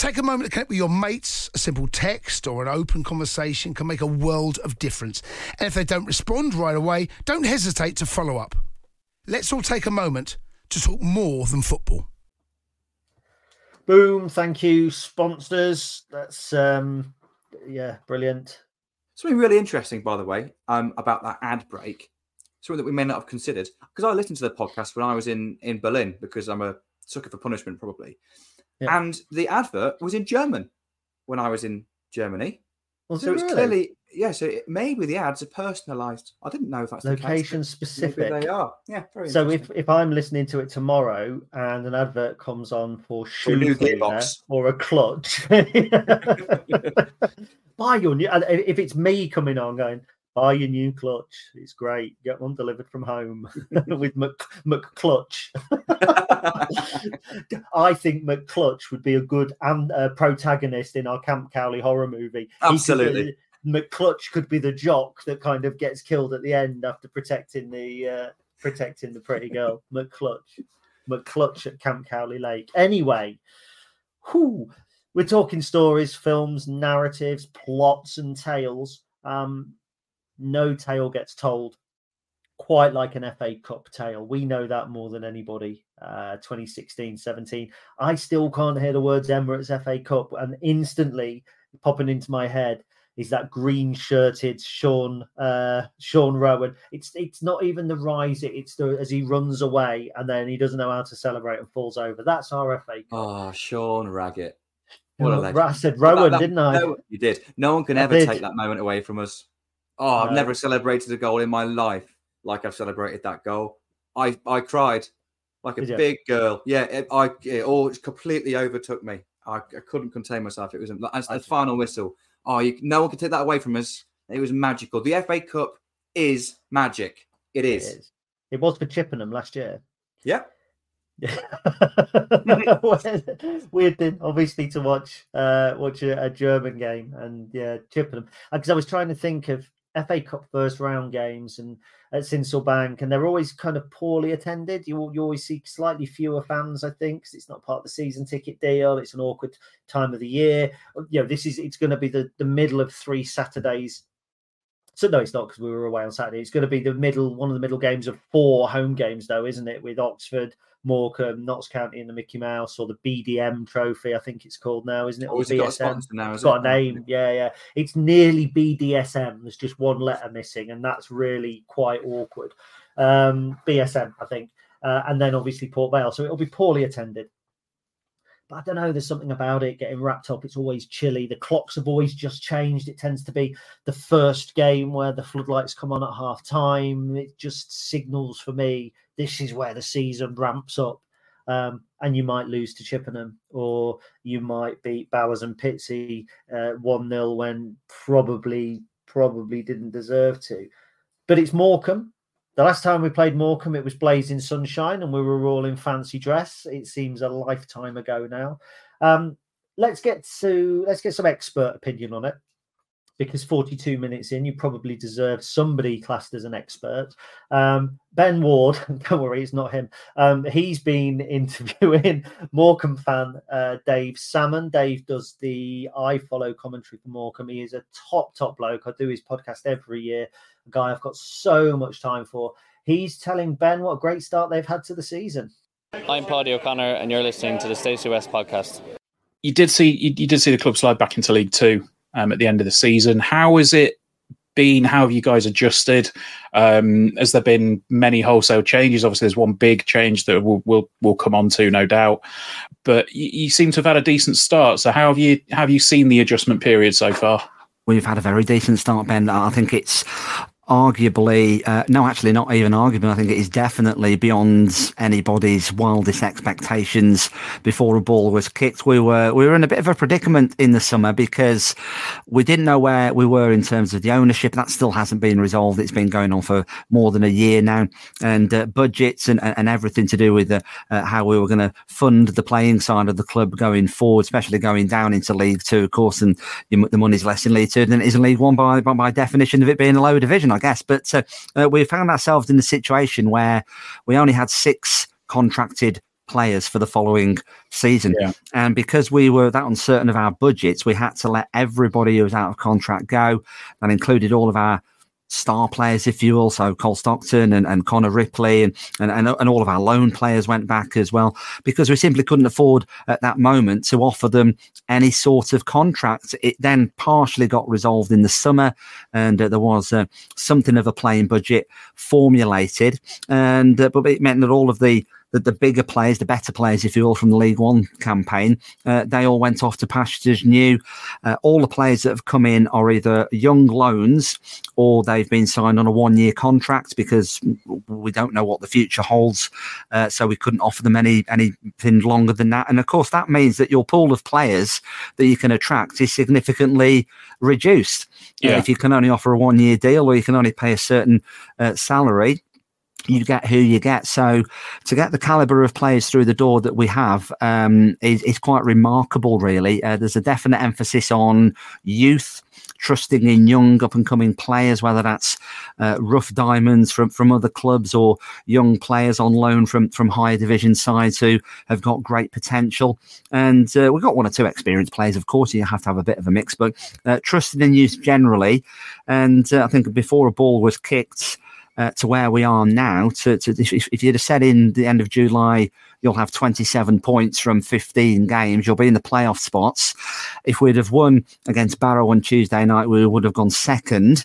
Take a moment to connect with your mates. A simple text or an open conversation can make a world of difference. And if they don't respond right away, don't hesitate to follow up. Let's all take a moment to talk more than football. Boom. Thank you, sponsors. That's, um, yeah, brilliant. Something really interesting, by the way, um, about that ad break. Something that we may not have considered because I listened to the podcast when I was in in Berlin because I'm a sucker for punishment, probably. Yeah. And the advert was in German when I was in Germany. Was so it it's really? clearly yeah. So it, maybe the ads are personalised. I didn't know if that's location specific. Maybe they are. Yeah. Very So if, if I'm listening to it tomorrow and an advert comes on for shoe cleaner or a clutch, (laughs) (laughs) buy your new. If it's me coming on going, buy your new clutch. It's great. Get one delivered from home (laughs) with Mc, McClutch. (laughs) I think McClutch would be a good and uh, protagonist in our Camp Cowley horror movie. He could be- Absolutely. McClutch could be the jock that kind of gets killed at the end after protecting the uh, protecting the pretty girl. (laughs) McClutch, McClutch at Camp Cowley Lake. Anyway, whew, we're talking stories, films, narratives, plots, and tales. Um, no tale gets told quite like an FA Cup tale. We know that more than anybody. Uh, 2016 17. I still can't hear the words Emirates FA Cup, and instantly popping into my head is that green shirted Sean uh, Sean Roughan. It's it's not even the rise, it's the as he runs away and then he doesn't know how to celebrate and falls over. That's our FA Cup. oh, Sean Raggett. What a legend. I said That- Rowan, that- didn't I? No, you did. No one can I ever did. take that moment away from us. Oh, I've never celebrated a goal in my life like I've celebrated that goal. I I cried like a Did you? big girl. Yeah, it, I it all completely overtook me. I, I couldn't contain myself. It was as the final whistle. Oh, you, no one can take that away from us. It was magical. The FA Cup is magic. It It is. is. It was for Chippenham last year. Yeah. (laughs) Weird thing, obviously, to watch uh, watch a, a German game and yeah, Chippenham. Because I was trying to think of FA Cup first round games and at Sincil Bank, and they're always kind of poorly attended. You you always see slightly fewer fans, I think, 'cause it's not part of the season ticket deal. It's an awkward time of the year. Uh, you know, this is it's going to be the the middle of three Saturdays so no, it's not because we were away on Saturday. It's going to be the middle, one of the middle games of four home games, though, isn't it? With Oxford, Morecambe, Notts County, and the Mickey Mouse, or the BDM Trophy, I think it's called now, isn't it? Or Always got a sponsor now. It's got a name, yeah, yeah. It's nearly BDSM. There's just one letter missing, and that's really quite awkward. Um, BSM, I think, uh, and then obviously Port Vale, so it'll be poorly attended. But I don't know. There's something about it getting wrapped up. It's always chilly. The clocks have always just changed. It tends to be the first game where the floodlights come on at half time. It just signals for me this is where the season ramps up. Um, and you might lose to Chippenham, or you might beat Bowers and Pitsea one 0 when probably probably didn't deserve to. But it's Morecambe. The last time we played Morecambe, it was blazing sunshine, and we were all in fancy dress. It seems a lifetime ago now. Um, let's get to let's get some expert opinion on it because 42 minutes in, you probably deserve somebody classed as an expert. Um, ben Ward, (laughs) don't worry, it's not him. Um, he's been (laughs) interviewing Morecambe fan uh, Dave Salmon. Dave does the I follow commentary for Morecambe. He is a top, top bloke. I do his podcast every year. A guy I've got so much time for. He's telling Ben what a great start they've had to the season. I'm Paddy O'Connor, and you're listening to the Stacey West podcast. you did see you, you, did see the club slide back into League Two um, at the end of the season. How has it been? How have you guys adjusted? Um, has there been many wholesale changes? Obviously, there's one big change that we'll we'll, we'll come on to, no doubt. But you, you seem to have had a decent start. So how have you how have you seen the adjustment period so far? We've had a very decent start, Ben. I think it's arguably, uh, no, actually, not even arguably. I think it is definitely beyond anybody's wildest expectations. Before a ball was kicked, we were we were in a bit of a predicament in the summer because we didn't know where we were in terms of the ownership. That still hasn't been resolved. It's been going on for more than a year now, and uh, budgets and, and everything to do with uh, how we were going to fund the playing side of the club going forward, especially going down into League Two, of course, and the money's less in League Two than it is in League One by by, by definition of it being a lower division. I guess. But uh, uh, we found ourselves in a situation where we only had six contracted players for the following season. Yeah. And because we were that uncertain of our budgets, we had to let everybody who was out of contract go. That included all of our star players, if you will. So Cole Stockton and, and Connor Ripley and, and, and, all of our loan players went back as well because we simply couldn't afford at that moment to offer them any sort of contract. It then partially got resolved in the summer and uh, there was uh, something of a playing budget formulated. And uh, but it meant that all of the the, the bigger players, the better players, if you will, from the League One campaign, uh, they all went off to pastures new. Uh, all the players that have come in are either young loans or they've been signed on a one year contract because we don't know what the future holds. Uh, so we couldn't offer them any anything longer than that. And of course, that means that your pool of players that you can attract is significantly reduced. Uh, yeah. if you can only offer a one year deal or you can only pay a certain uh, salary, you get who you get. So to get the caliber of players through the door that we have um, is, is quite remarkable, really. Uh, there's a definite emphasis on youth. Trusting in young up and coming players, whether that's uh, rough diamonds from, from other clubs or young players on loan from, from higher division sides who have got great potential. And uh, we've got one or two experienced players, of course, you have to have a bit of a mix, but uh, trusting in youth generally. And uh, I think before a ball was kicked, uh, to where we are now. To, to if, if, you'd have said in the end of July you'll have 27 points from 15 games, you'll be in the playoff spots. If we'd have won against Barrow on Tuesday night, we would have gone second.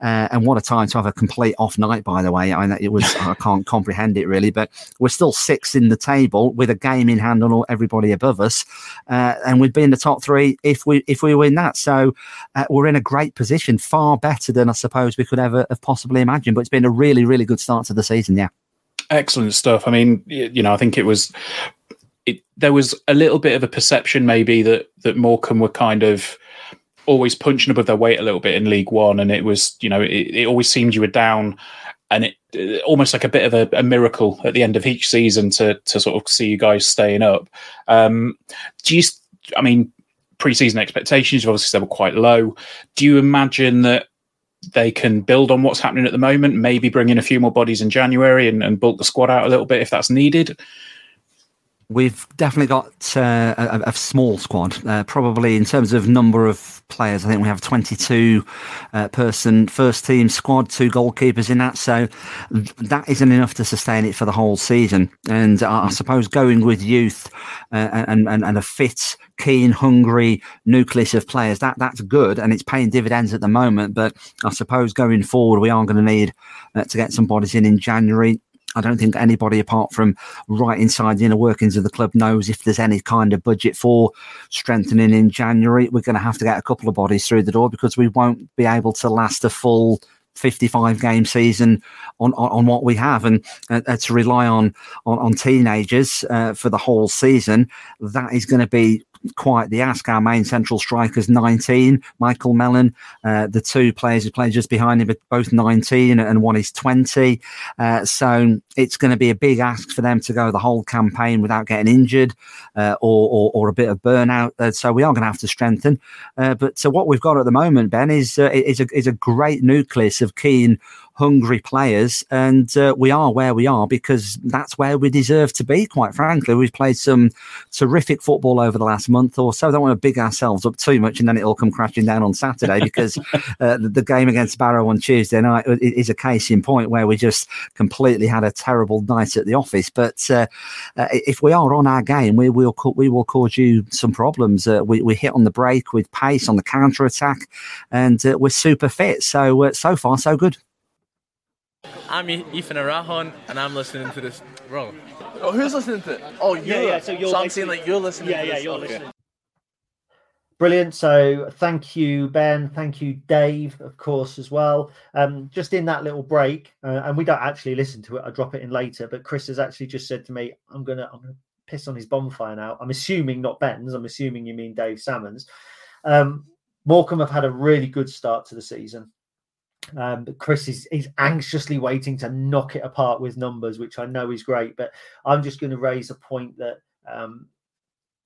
Uh, and what a time to have a complete off night, by the way. I it was, I can't comprehend it really, but we're still six in the table with a game in hand on all, everybody above us. Uh, and we'd be in the top three if we, if we win that. So uh, we're in a great position, far better than I suppose we could ever have possibly imagined. But it's been a really, really good start to the season. Yeah. Excellent stuff. I mean, you know, I think it was, it, there was a little bit of a perception maybe that, that Morecambe were kind of, always punching above their weight a little bit in League One, and it was you know it, it always seemed you were down, and it, it almost like a bit of a, a, miracle at the end of each season to to sort of see you guys staying up. Um, do you? I mean, preseason expectations obviously they were quite low. Do you imagine that? They can build on what's happening at the moment, maybe bring in a few more bodies in January and, and bulk the squad out a little bit if that's needed. We've definitely got uh, a, a, small squad. Uh, probably in terms of number of players, I think we have 22 uh, person first team squad, two goalkeepers in that. So that isn't enough to sustain it for the whole season. And I suppose going with youth uh, and, and, and a fit, keen, hungry nucleus of players, that that's good and it's paying dividends at the moment. But I suppose going forward, we are going to need uh, to get some bodies in in January I don't think anybody apart from right inside the inner workings of the club knows if there's any kind of budget for strengthening in January. We're going to have to get a couple of bodies through the door because we won't be able to last a full 55 game season on, on, on what we have and uh, uh, to rely on on, on teenagers uh, for the whole season that is going to be quite the ask. Our main central striker's 19, Michael Mellon. Uh, the two players who play just behind him are both 19 and one is 20. Uh, so it's going to be a big ask for them to go the whole campaign without getting injured uh, or, or, or, a bit of burnout. Uh, so we are going to have to strengthen. Uh, but so what we've got at the moment, Ben, is, uh, is, a, is a great nucleus of keen hungry players, and uh, we are where we are because that's where we deserve to be. Quite frankly, we've played some terrific football over the last month or so. Don't want to big ourselves up too much, and then it'll come crashing down on Saturday because (laughs) uh, the, game against Barrow on Tuesday night is a case in point where we just completely had a terrible night at the office. But uh, uh if we are on our game, we will we will cause you some problems. Uh, we, we hit on the break with pace on the counter attack, and uh, we're super fit. So so far so good. I'm Ethan Erhahon, and I'm listening to this. Bro, oh, who's listening to it? Oh, you. yeah, yeah. So you're. So I'm saying like you're listening. Yeah, yeah, this. you're okay. listening. Brilliant. So thank you, Ben. Thank you, Dave, of course, as well. Um, just in that little break, uh, and we don't actually listen to it. I drop it in later. But Chris has actually just said to me, "I'm gonna, I'm gonna piss on his bonfire now." I'm assuming not Ben's. I'm assuming you mean Dave Salmons. Um, Morecambe have had a really good start to the season. Um, but Chris is, is anxiously waiting to knock it apart with numbers, which I know is great. But I'm just going to raise a point that um,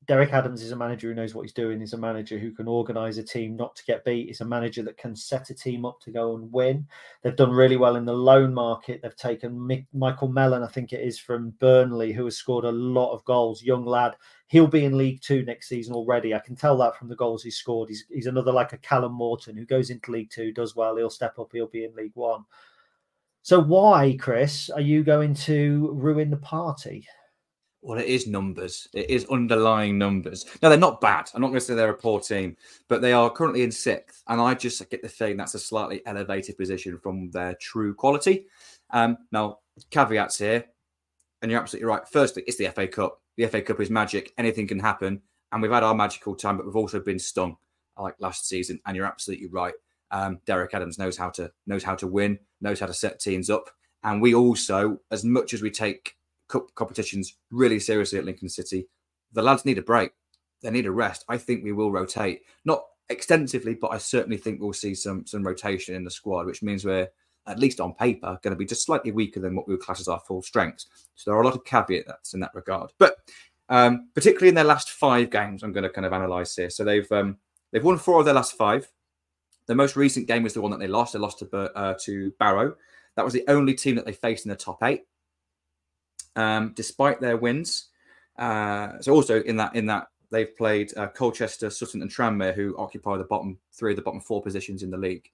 Derek Adams is a manager who knows what he's doing. He's a manager who can organise a team not to get beat. He's a manager that can set a team up to go and win. They've done really well in the loan market. They've taken Mick, Michael Mellon, I think it is from Burnley, who has scored a lot of goals. Young lad, he'll be in League Two next season already. I can tell that from the goals he's scored. He's he's another like a Callum Morton who goes into League Two, does well. He'll step up. He'll be in League One. So why, Chris, are you going to ruin the party? Well, it is numbers. It is underlying numbers. Now they're not bad. I'm not going to say they're a poor team, but they are currently in sixth. And I just get the feeling that's a slightly elevated position from their true quality. Um, now, caveats here, and you're absolutely right. Firstly, it's the FA Cup. The FA Cup is magic. Anything can happen. And we've had our magical time, but we've also been stung like last season. And you're absolutely right. Um, Derek Adams knows how to knows how to win, knows how to set teams up. And we also, as much as we take cup competitions really seriously at Lincoln City. The lads need a break. They need a rest. I think we will rotate, not extensively, but I certainly think we'll see some some rotation in the squad, which means we're at least on paper going to be just slightly weaker than what we would class as our full strengths. So there are a lot of caveats in that regard. But um, particularly in their last five games, I'm going to kind of analyse here. So they've um, they've won four of their last five. The most recent game was the one that they lost. They lost to uh, to Barrow. That was the only team that they faced in the top eight um, despite their wins. Uh, so also in that in that they've played uh, Colchester, Sutton, and Tranmere, who occupy the bottom three of the bottom four positions in the league.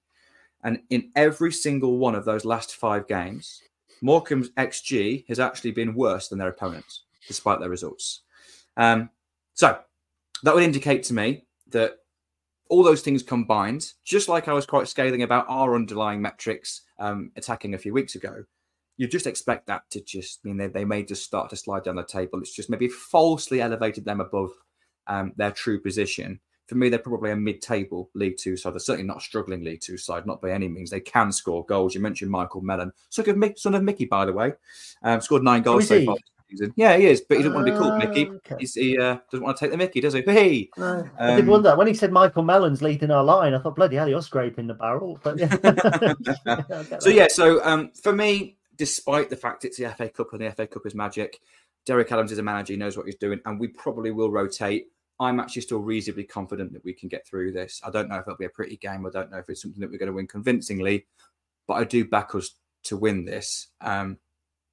And in every single one of those last five games, Morecambe's XG has actually been worse than their opponents, despite their results. Um, so that would indicate to me that all those things combined, just like I was quite scathing about our underlying metrics um, attacking a few weeks ago, you just expect that to just I mean they, they may just start to slide down the table. It's just maybe falsely elevated them above um, their true position. For me, they're probably a mid-table League Two side. They're certainly not struggling League Two side, not by any means. They can score goals. You mentioned Michael Mellon, son of, Mick, son of Mickey, by the way, um, scored nine goals so far. Season. Yeah, he is, but he doesn't want to be called Mickey. Ah, okay. he uh, doesn't want to take the Mickey, does he? Hey, no. um, I did wonder when he said Michael Mellon's leading our line. I thought, bloody hell, you're scraping the barrel. But yeah. (laughs) (laughs) so yeah, so um, for me, despite the fact it's the FA Cup and the FA Cup is magic. Derek Adams is a manager, he knows what he's doing, and we probably will rotate. I'm actually still reasonably confident that we can get through this. I don't know if it'll be a pretty game. I don't know if it's something that we're going to win convincingly, but I do back us to win this. Um,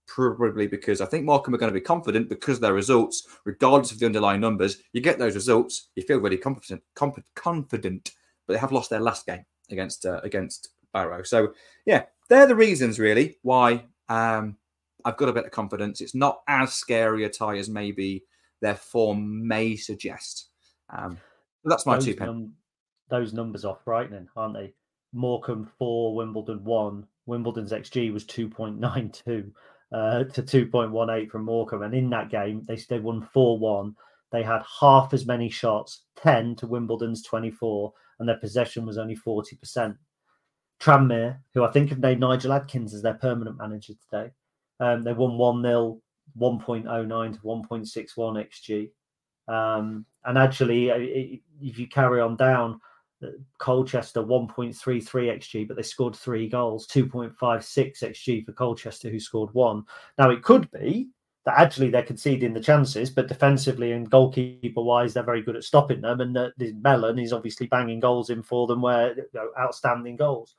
probably because I think Morecambe are going to be confident because their results, regardless of the underlying numbers, you get those results, you feel really confident, confident. But they have lost their last game against uh, against Barrow. So yeah, they're the reasons really why um, I've got a bit of confidence. It's not as scary a tie as maybe their form may suggest. Um, that's my those two pence. those numbers are frightening, aren't they? Morecambe four, Wimbledon one. Wimbledon's XG was two point nine two uh, to two point one eight from Morecambe, and in that game they they won four one. They had half as many shots, ten to Wimbledon's twenty four, and their possession was only forty percent. Tranmere, who I think have named Nigel Adkins as their permanent manager today. Um, they won 1 0, 1.09 to 1.61 XG. Um, and actually, uh, if you carry on down, uh, Colchester 1.33 XG, but they scored three goals, 2.56 XG for Colchester, who scored one. Now, it could be that actually they're conceding the chances, but defensively and goalkeeper wise, they're very good at stopping them. And uh, Mellon is obviously banging goals in for them, where you know, outstanding goals.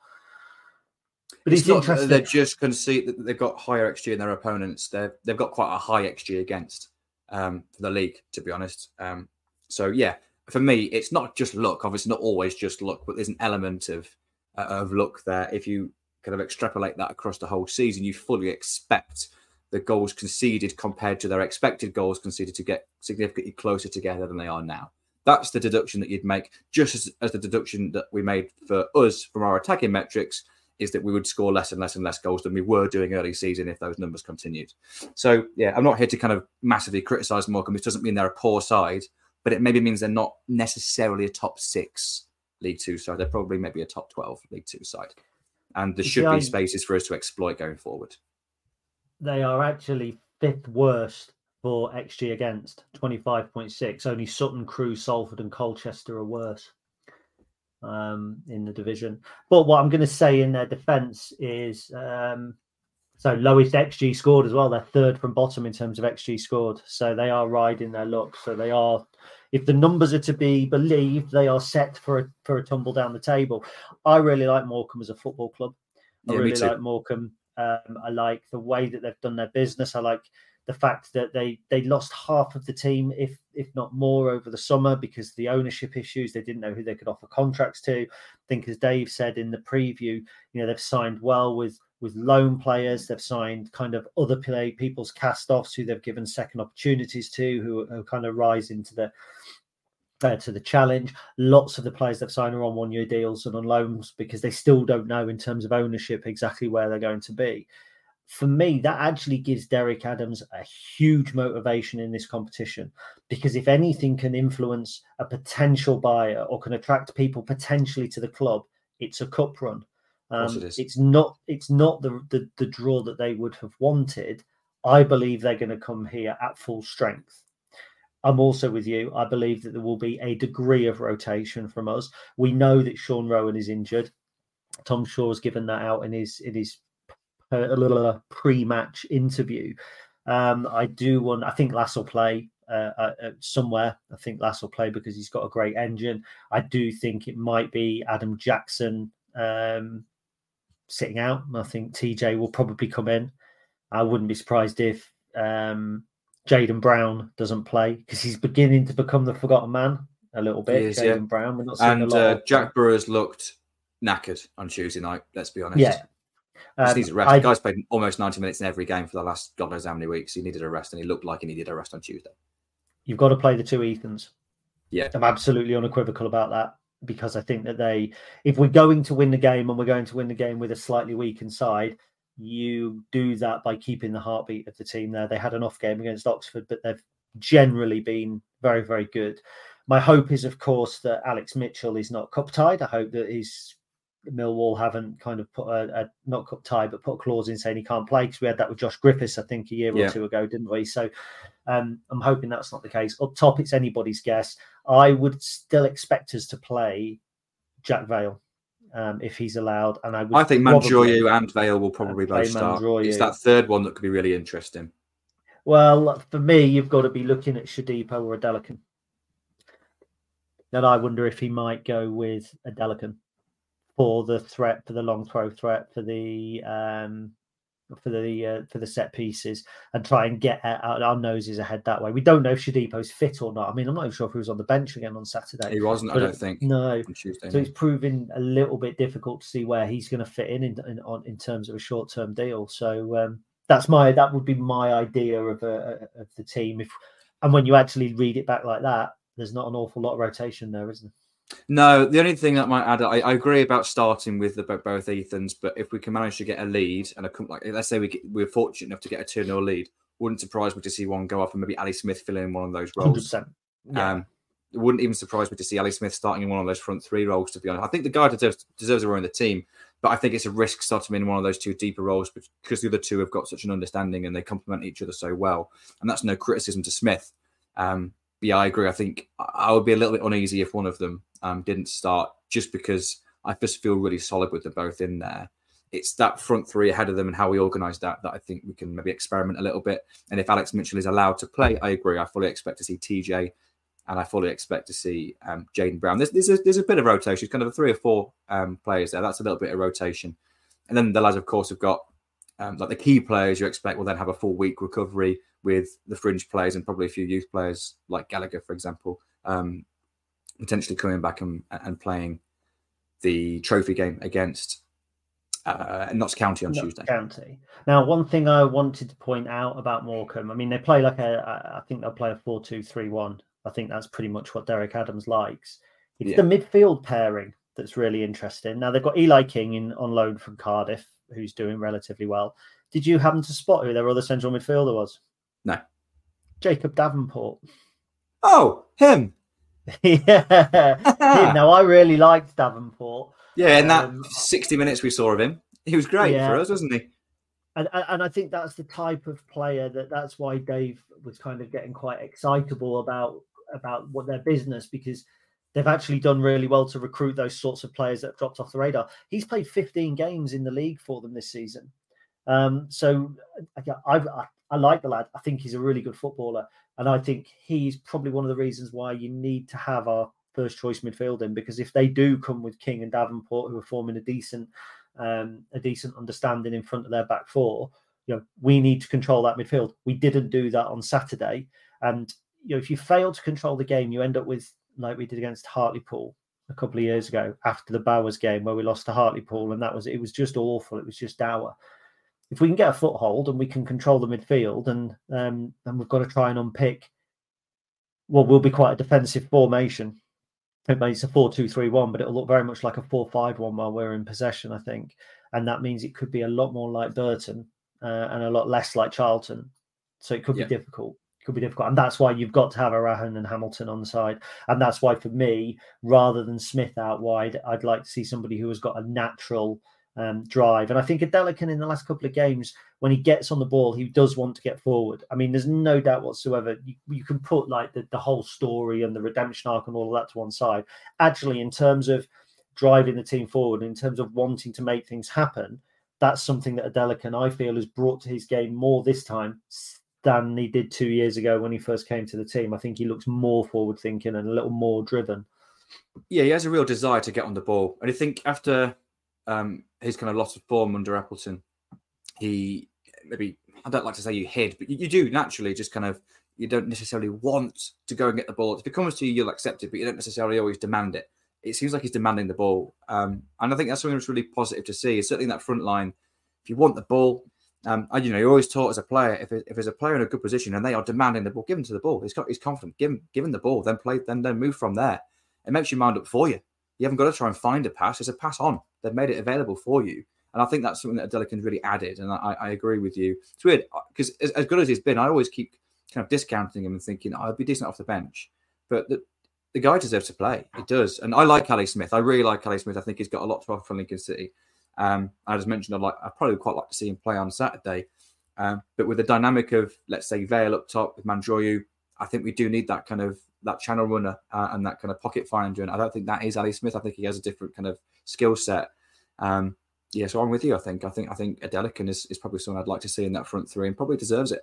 But it's, it's not interesting. They're just concede that they've got higher XG in their opponents. They've they've got quite a high XG against um, for the league, to be honest. Um, so yeah, for me, it's not just luck. Obviously, not always just luck, but there's an element of uh, of luck there. If you kind of extrapolate that across the whole season, you fully expect the goals conceded compared to their expected goals conceded to get significantly closer together than they are now. That's the deduction that you'd make, just as, as the deduction that we made for us from our attacking metrics is that we would score less and less and less goals than we were doing early season if those numbers continued. So yeah, I'm not here to kind of massively criticise Morecambe. This doesn't mean they're a poor side, but it maybe means they're not necessarily a top six League Two side. They're probably maybe a top twelve League Two side, and there should be spaces for us to exploit going forward. they are actually fifth worst for XG against 25.6. Only Sutton, Crewe, Salford, and Colchester are worse um, in the division. But what I'm going to say in their defence is um, so lowest XG scored as well. They're third from bottom in terms of XG scored. So they are riding their luck. So they are. If the numbers are to be believed, they are set for a for a tumble down the table. I really like Morecambe as a football club. I Yeah, really like Morecambe. Um, I like the way that they've done their business. I like the fact that they they lost half of the team, if if not more, over the summer because the ownership issues. They didn't know who they could offer contracts to. I think, as Dave said in the preview, you know they've signed well with with loan players. They've signed kind of other play people's cast-offs who they've given second opportunities to, who, who kind of rise into the uh, to the challenge. Lots of the players they've signed are on one-year deals and on loans because they still don't know in terms of ownership exactly where they're going to be. For me, that actually gives Derek Adams a huge motivation in this competition because if anything can influence a potential buyer or can attract people potentially to the club, it's a cup run. Um, it. It's not. It's not the, the the draw that they would have wanted. I believe they're going to come here at full strength. I'm also with you. I believe that there will be a degree of rotation from us. We know that Sean Roughan is injured. Tom Shaw's given that out in his in his a little uh, pre-match interview. Um, I do want. I think Lass will play uh, uh, uh, somewhere. I think Lass will play because he's got a great engine. I do think it might be Adam Jackson um, sitting out. I think TJ will probably come in. I wouldn't be surprised if um, Jaden Brown doesn't play because he's beginning to become the forgotten man a little bit. Is, Jaden yeah. Brown. We're not seeing a And lot uh, of- Jack Burroughs looked knackered on Tuesday night. Let's be honest. Yeah. Um, needs a rest. I- the guy's played almost 90 minutes in every game for the last God knows how many weeks. He needed a rest, and he looked like he needed a rest on Tuesday. You've got to play the two Ethans. Yeah. I'm absolutely unequivocal about that because I think that they, if we're going to win the game and we're going to win the game with a slightly weakened side, you do that by keeping the heartbeat of the team there. They had an off game against Oxford, but they've generally been very, very good. My hope is, of course, that Alex Mitchell is not cup tied. I hope that he's Millwall haven't kind of put a, a not cup tie, but put a clause in saying he can't play because we had that with Josh Griffiths, I think, a year Yeah. or two ago, didn't we? So um, I'm hoping that's not the case. Up top, it's anybody's guess. I would still expect us to play Jack Vale um, if he's allowed, and I would. I think Mandroiu and Vale will probably both start. It's Mandroiu. that third one that could be really interesting. Well, for me, you've got to be looking at Shodipo or Adelakun. And I wonder if he might go with Adelakun for the threat, for the long throw threat, for the um, for the uh, for the set pieces, and try and get our, our noses ahead that way. We don't know if Shodipo's fit or not. I mean, I'm not even sure if he was on the bench again on Saturday. He wasn't, I don't it- think, No. Tuesday, So no. it's proving a little bit difficult to see where he's going to fit in in in, on, in terms of a short term deal. So um, that's my that would be my idea of a, of the team. If and when you actually read it back like that, there's not an awful lot of rotation there, isn't there? No, the only thing that might add, I, I agree about starting with the, both Ethans, but if we can manage to get a lead and a, like let's say we get, we're fortunate enough to get a 2 0 lead, wouldn't surprise me to see one go off and maybe Ali Smith fill in one of those roles. 100%. Yeah. Um, it wouldn't even surprise me to see Ali Smith starting in one of those front three roles. To be honest, I think the guy deserves deserves a role in the team, but I think it's a risk starting him in one of those two deeper roles because the other two have got such an understanding and they complement each other so well. And that's no criticism to Smith. Um, yeah, I agree. I think I- would be a little bit uneasy if one of them um, didn't start, just because I just feel really solid with them both in there. It's that front three ahead of them and how we organise that that I think we can maybe experiment a little bit. And if Alex Mitchell is allowed to play, I agree. I fully expect to see TJ and I fully expect to see um, Jaden Brown. There's, there's, a, there's a bit of rotation, It's kind of a three or four um, players there. That's a little bit of rotation. and then the lads, of course, have got um, like the key players you expect will then have a full week recovery with the fringe players and probably a few youth players like Gallagher, for example, um, potentially coming back and, and playing the trophy game against uh, Notts County on Notts Tuesday. County. Now, one thing I wanted to point out about Morecambe, I mean, they play like a, I think they'll play a 4 2 3 1. I think that's pretty much what Derek Adams likes. It's Yeah. the midfield pairing that's really interesting. Now, they've got Eli King in, on loan from Cardiff, who's doing relatively well. Did you happen to spot who their other central midfielder was? No. Jacob Davenport. Oh, him. (laughs) yeah. Him. Now, I really liked Davenport. Yeah, in that Um, 60 minutes we saw of him, he was great Yeah. for us, wasn't he? and and I think that's the type of player that that's why Dave was kind of getting quite excitable about about what their business because they've actually done really well to recruit those sorts of players that have dropped off the radar. He's played 15 games in the league for them this season, um, so I, I, I like the lad. I think he's a really good footballer, and I think he's probably one of the reasons why you need to have our first choice midfielding because if they do come with King and Davenport who are forming a decent um, a decent understanding in front of their back four. You know, we need to control that midfield. We didn't do that on Saturday, and you know, if you fail to control the game, you end up with like we did against Hartlepool a couple of years ago after the Bowers game where we lost to Hartlepool, and that was it was just awful. It was just dour. If we can get a foothold and we can control the midfield, and um, and we've got to try and unpick what will be quite a defensive formation it means a 4 2 3 1, but it'll look very much like a 4 5 1 while we're in possession, I think. And that means it could be a lot more like Burton uh, and a lot less like Charlton. So it could Yeah. be difficult. It could be difficult. And that's why you've got to have Erhahon and Hamilton on the side. And that's why, for me, rather than Smith out wide, I'd like to see somebody who has got a natural um, drive. And I think Adelakun in the last couple of games, when he gets on the ball, he does want to get forward. I mean, there's no doubt whatsoever. You, you can put like the, the whole story and the redemption arc and all of that to one side. Actually, in terms of driving the team forward, in terms of wanting to make things happen, that's something that Adelakun, I feel, has brought to his game more this time than he did two years ago when he first came to the team. I think he looks more forward thinking and a little more driven. Yeah, he has a real desire to get on the ball. And I think after um, his kind of loss of form under Appleton, he maybe, I don't like to say you hid, but you, you do naturally just kind of, you don't necessarily want to go and get the ball. If it comes to you, you'll accept it, but you don't necessarily always demand it. It seems like he's demanding the ball. Um, and I think that's something that's really positive to see. Certainly in that front line, if you want the ball, um, and you know, you're always taught as a player, if, if there's a player in a good position and they are demanding the ball, give him to the ball. He's got, he's confident. Give him, give him the ball, then play, then then move from there. It makes your mind up for you. You haven't got to try and find a pass. It's a pass on. They've made it available for you. And I think that's something that Adelakun's really added. And I, I agree with you. It's weird because as, as good as he's been, I always keep kind of discounting him and thinking, oh, I'd be decent off the bench. But the, the guy deserves to play. He does. And I like Ali Smith. I really like Ali Smith. I think he's got a lot to offer from Lincoln City. Um, I just mentioned I'd like I probably quite like to see him play on Saturday. Um, but with the dynamic of let's say Vale up top with Mandroiu, I think we do need that kind of that channel runner uh, and that kind of pocket finder. And I don't think that is Ali Smith. I think he has a different kind of skill set. Um, yeah, so I'm with you. I think I think I think Adelakun is, is probably someone I'd like to see in that front three and probably deserves it.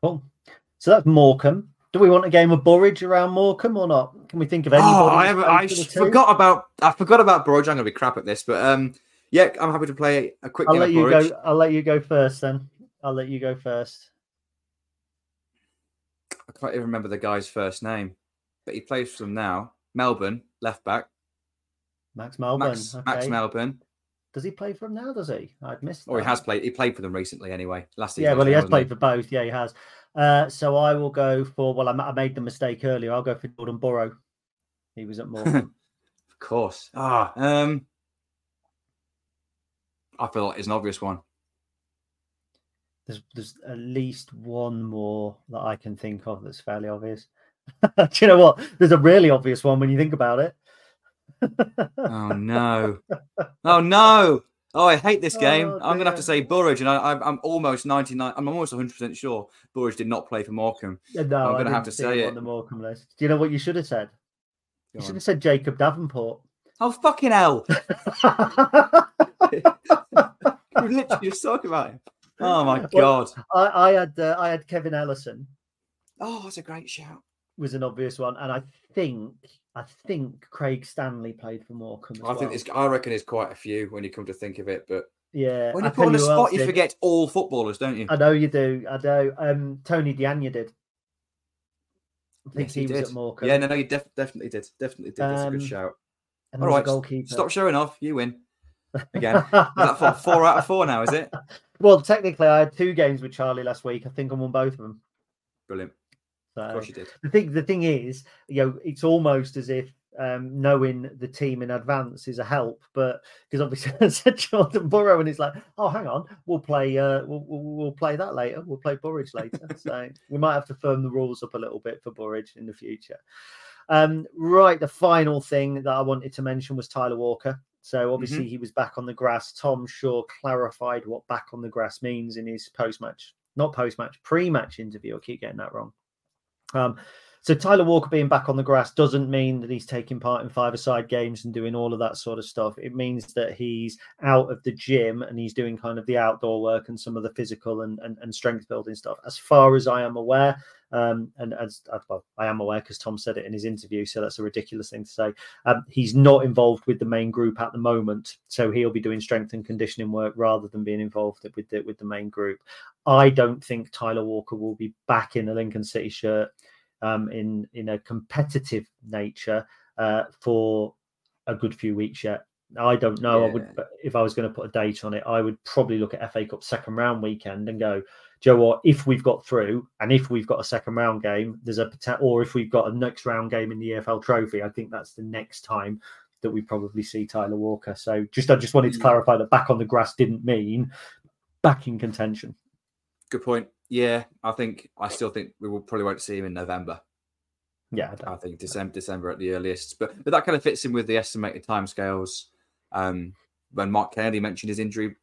Cool. So that's Morecambe. Do we want a game of Burridge around Morecambe or not? Can we think of anybody? Oh, I, haven't- I forgot about I forgot about Burridge. I'm going to be crap at this, but um, yeah, I'm happy to play a quick I'll game let of you Burridge. go. I'll let you go first. Then I'll let you go first. I can't even remember the guy's first name, but he plays for them now. Melbourne, left back. Max Melbourne. Max, okay. Max Melbourne. Does he play for them now? Does he? I'd missed. Or he has played. He played for them recently, anyway. Last season. Yeah, well, he has played for both. Yeah, he has. Uh, so I will go for. Well, I, I made the mistake earlier. I'll go for Jordan Burrow. He was at Morecambe. (laughs) Of course. Ah, um, I feel like it's an obvious one. There's there's at least one more that I can think of that's fairly obvious. (laughs) Do you know what? There's a really obvious one when you think about it. Oh no! (laughs) oh no! Oh, I hate this game. Oh, I'm gonna have to say Burridge, and I, I'm, I'm almost 99. I'm almost 100 percent sure Burridge did not play for Morecambe. Uh, no, I'm gonna have to say it. on the Morecambe list. Do you know what you should have said? Go You should on. have said Jacob Davenport. Oh fucking hell! (laughs) we literally just talking about him. Oh my (laughs) Well, god! I, I had uh, I had Kevin Ellison. Oh, that's a great shout. was an obvious one, and I think I think Craig Stanley played for Morecambe. As I think well. it's, I reckon there's quite a few when you come to think of it. But yeah. when you I put on tell the who else spot, you did. forget all footballers, don't you? I know you do. I know. Um, Tony Dianya did. I think Yes, he, was did. at Morecambe. Yeah, no, no, you def- definitely did. Definitely did. That's a Um, good shout. and All there was a right, goalkeeper. stop showing off. You win again. That four, four out of four now? Is it? (laughs) Well, technically, I had two games with Charlie last week. I think I won both of them. Brilliant. So Of course you did. the thing, the thing is, you know, it's almost as if um, knowing the team in advance is a help, but because obviously (laughs) I said Jordan Burrow, and he's like, oh, hang on, we'll play, uh, we'll, we'll, we'll play that later. We'll play Burridge later. (laughs) so we might have to firm the rules up a little bit for Burridge in the future. Um, right, the final thing that I wanted to mention was Tyler Walker. So obviously he was back on the grass. Tom Shaw clarified what back on the grass means in his post-match, not post-match, pre-match interview. I keep getting that wrong. Um, so Tyler Walker being back on the grass doesn't mean that he's taking part in five-a-side games and doing all of that sort of stuff. It means that he's out of the gym and he's doing kind of the outdoor work and some of the physical and, and, and strength building stuff. As far as I am aware, um, and as uh, well, I am aware because Tom said it in his interview, so that's a ridiculous thing to say. Um, he's not involved with the main group at the moment, so he'll be doing strength and conditioning work rather than being involved with the with the main group. I don't think Tyler Walker will be back in a Lincoln City shirt um, in in a competitive nature uh, for a good few weeks yet. I don't know. I would, if I was going to put a date on it, I would probably look at FA Cup second round weekend and go, Joe, what if we've got through, and if we've got a second round game, there's a or if we've got a next round game in the EFL Trophy, I think that's the next time that we probably see Tyler Walker. So just I just wanted to Mm. clarify that back on the grass didn't mean back in contention. Good point. Yeah, I think I still think we will probably won't see him in November. Yeah, I I think December, December at the earliest. But but that kind of fits in with the estimated timescales. Um, when Mark Kennedy mentioned his injury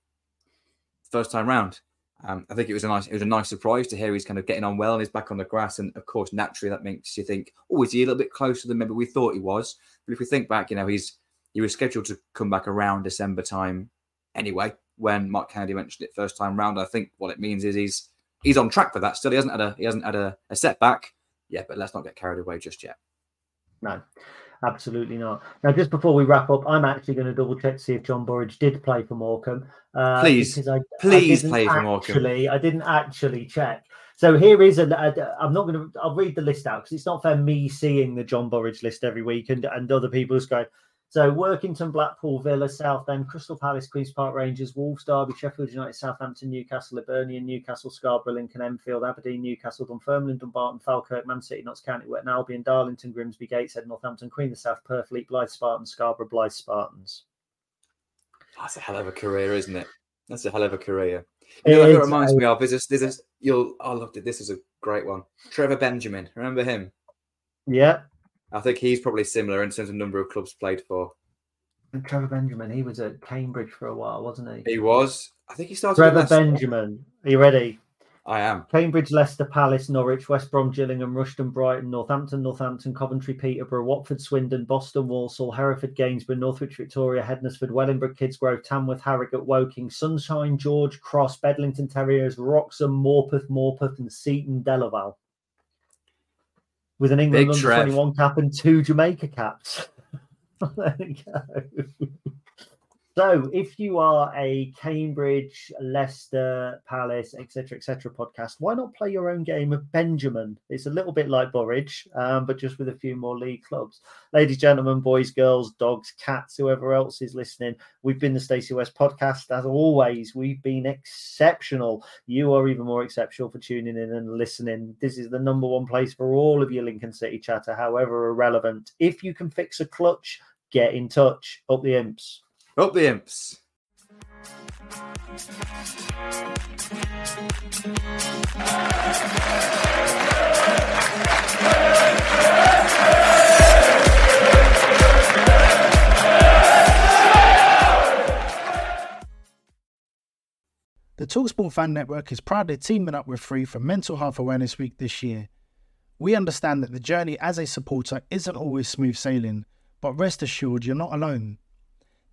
first time round, um, I think it was a nice it was a nice surprise to hear he's kind of getting on well and he's back on the grass. And of course, naturally, that makes you think, oh, is he a little bit closer than maybe we thought he was? But if we think back, you know, he's he was scheduled to come back around December time anyway. When Mark Kennedy mentioned it first time round, I think what it means is he's he's on track for that. Still, he hasn't had a he hasn't had a, a setback. Yeah, but let's not get carried away just yet. No, absolutely not. Now, just before we wrap up, I'm actually going to double check to see if John Burridge did play for Morecambe. Uh, Please, because I, please I play for Morecambe. Actually, I didn't actually check. So here is a. a I'm not going to. I'll read the list out because it's not fair me seeing the John Burridge list every week and and other people just going. So Workington, Blackpool, Villa, Southend, Crystal Palace, Queens Park Rangers, Wolves, Derby, Sheffield United, Southampton, Newcastle, Hibernian, Newcastle, Scarborough, Lincoln, Enfield, Aberdeen, Newcastle, Dunfermline, Dumbarton, Falkirk, Man City, Notts County, Witton Albion, Darlington, Grimsby, Gateshead, Northampton, Queen of the South, Perth, Leap, Blyth, Spartans, Scarborough, Blyth, Spartans. That's a hell of a career, isn't it? That's a hell of a career. You know, it reminds me of is this, this is you'll I loved it. This is a great one. Trevor Benjamin. Remember him? Yeah. I think he's probably similar in terms of number of clubs played for. And Trevor Benjamin, he was at Cambridge for a while, wasn't he? He was. I think he started. Trevor. Benjamin. Are you ready? I am. Cambridge, Leicester, Palace, Norwich, West Brom, Gillingham, Rushden, Brighton, Northampton, Northampton, Coventry, Peterborough, Watford, Swindon, Boston, Walsall, Hereford, Gainsborough, Northwich, Victoria, Hednesford, Wellingborough, Kidsgrove, Tamworth, Harrogate, Woking, Sunshine, George, Cross, Bedlington Terriers, Wroxham, Morpeth, Morpeth, and Seaton, Delaval. With an England Big under Trev. 21 cap and two Jamaica caps. (laughs) there you go. So, if you are a Cambridge, Leicester, Palace, etc., etc. podcast, why not play your own game of Benjamin? It's a little bit like Burridge, um, but just with a few more league clubs. Ladies, gentlemen, boys, girls, dogs, cats, whoever else is listening, we've been the Stacey West podcast. As always, we've been exceptional. You are even more exceptional for tuning in and listening. This is the number one place for all of your Lincoln City chatter, however irrelevant. If you can fix a clutch, get in touch. Up the imps. Up the imps. The Talksport Fan Network is proudly teaming up with Free for Mental Health Awareness Week this year. We understand that the journey as a supporter isn't always smooth sailing, but rest assured you're not alone.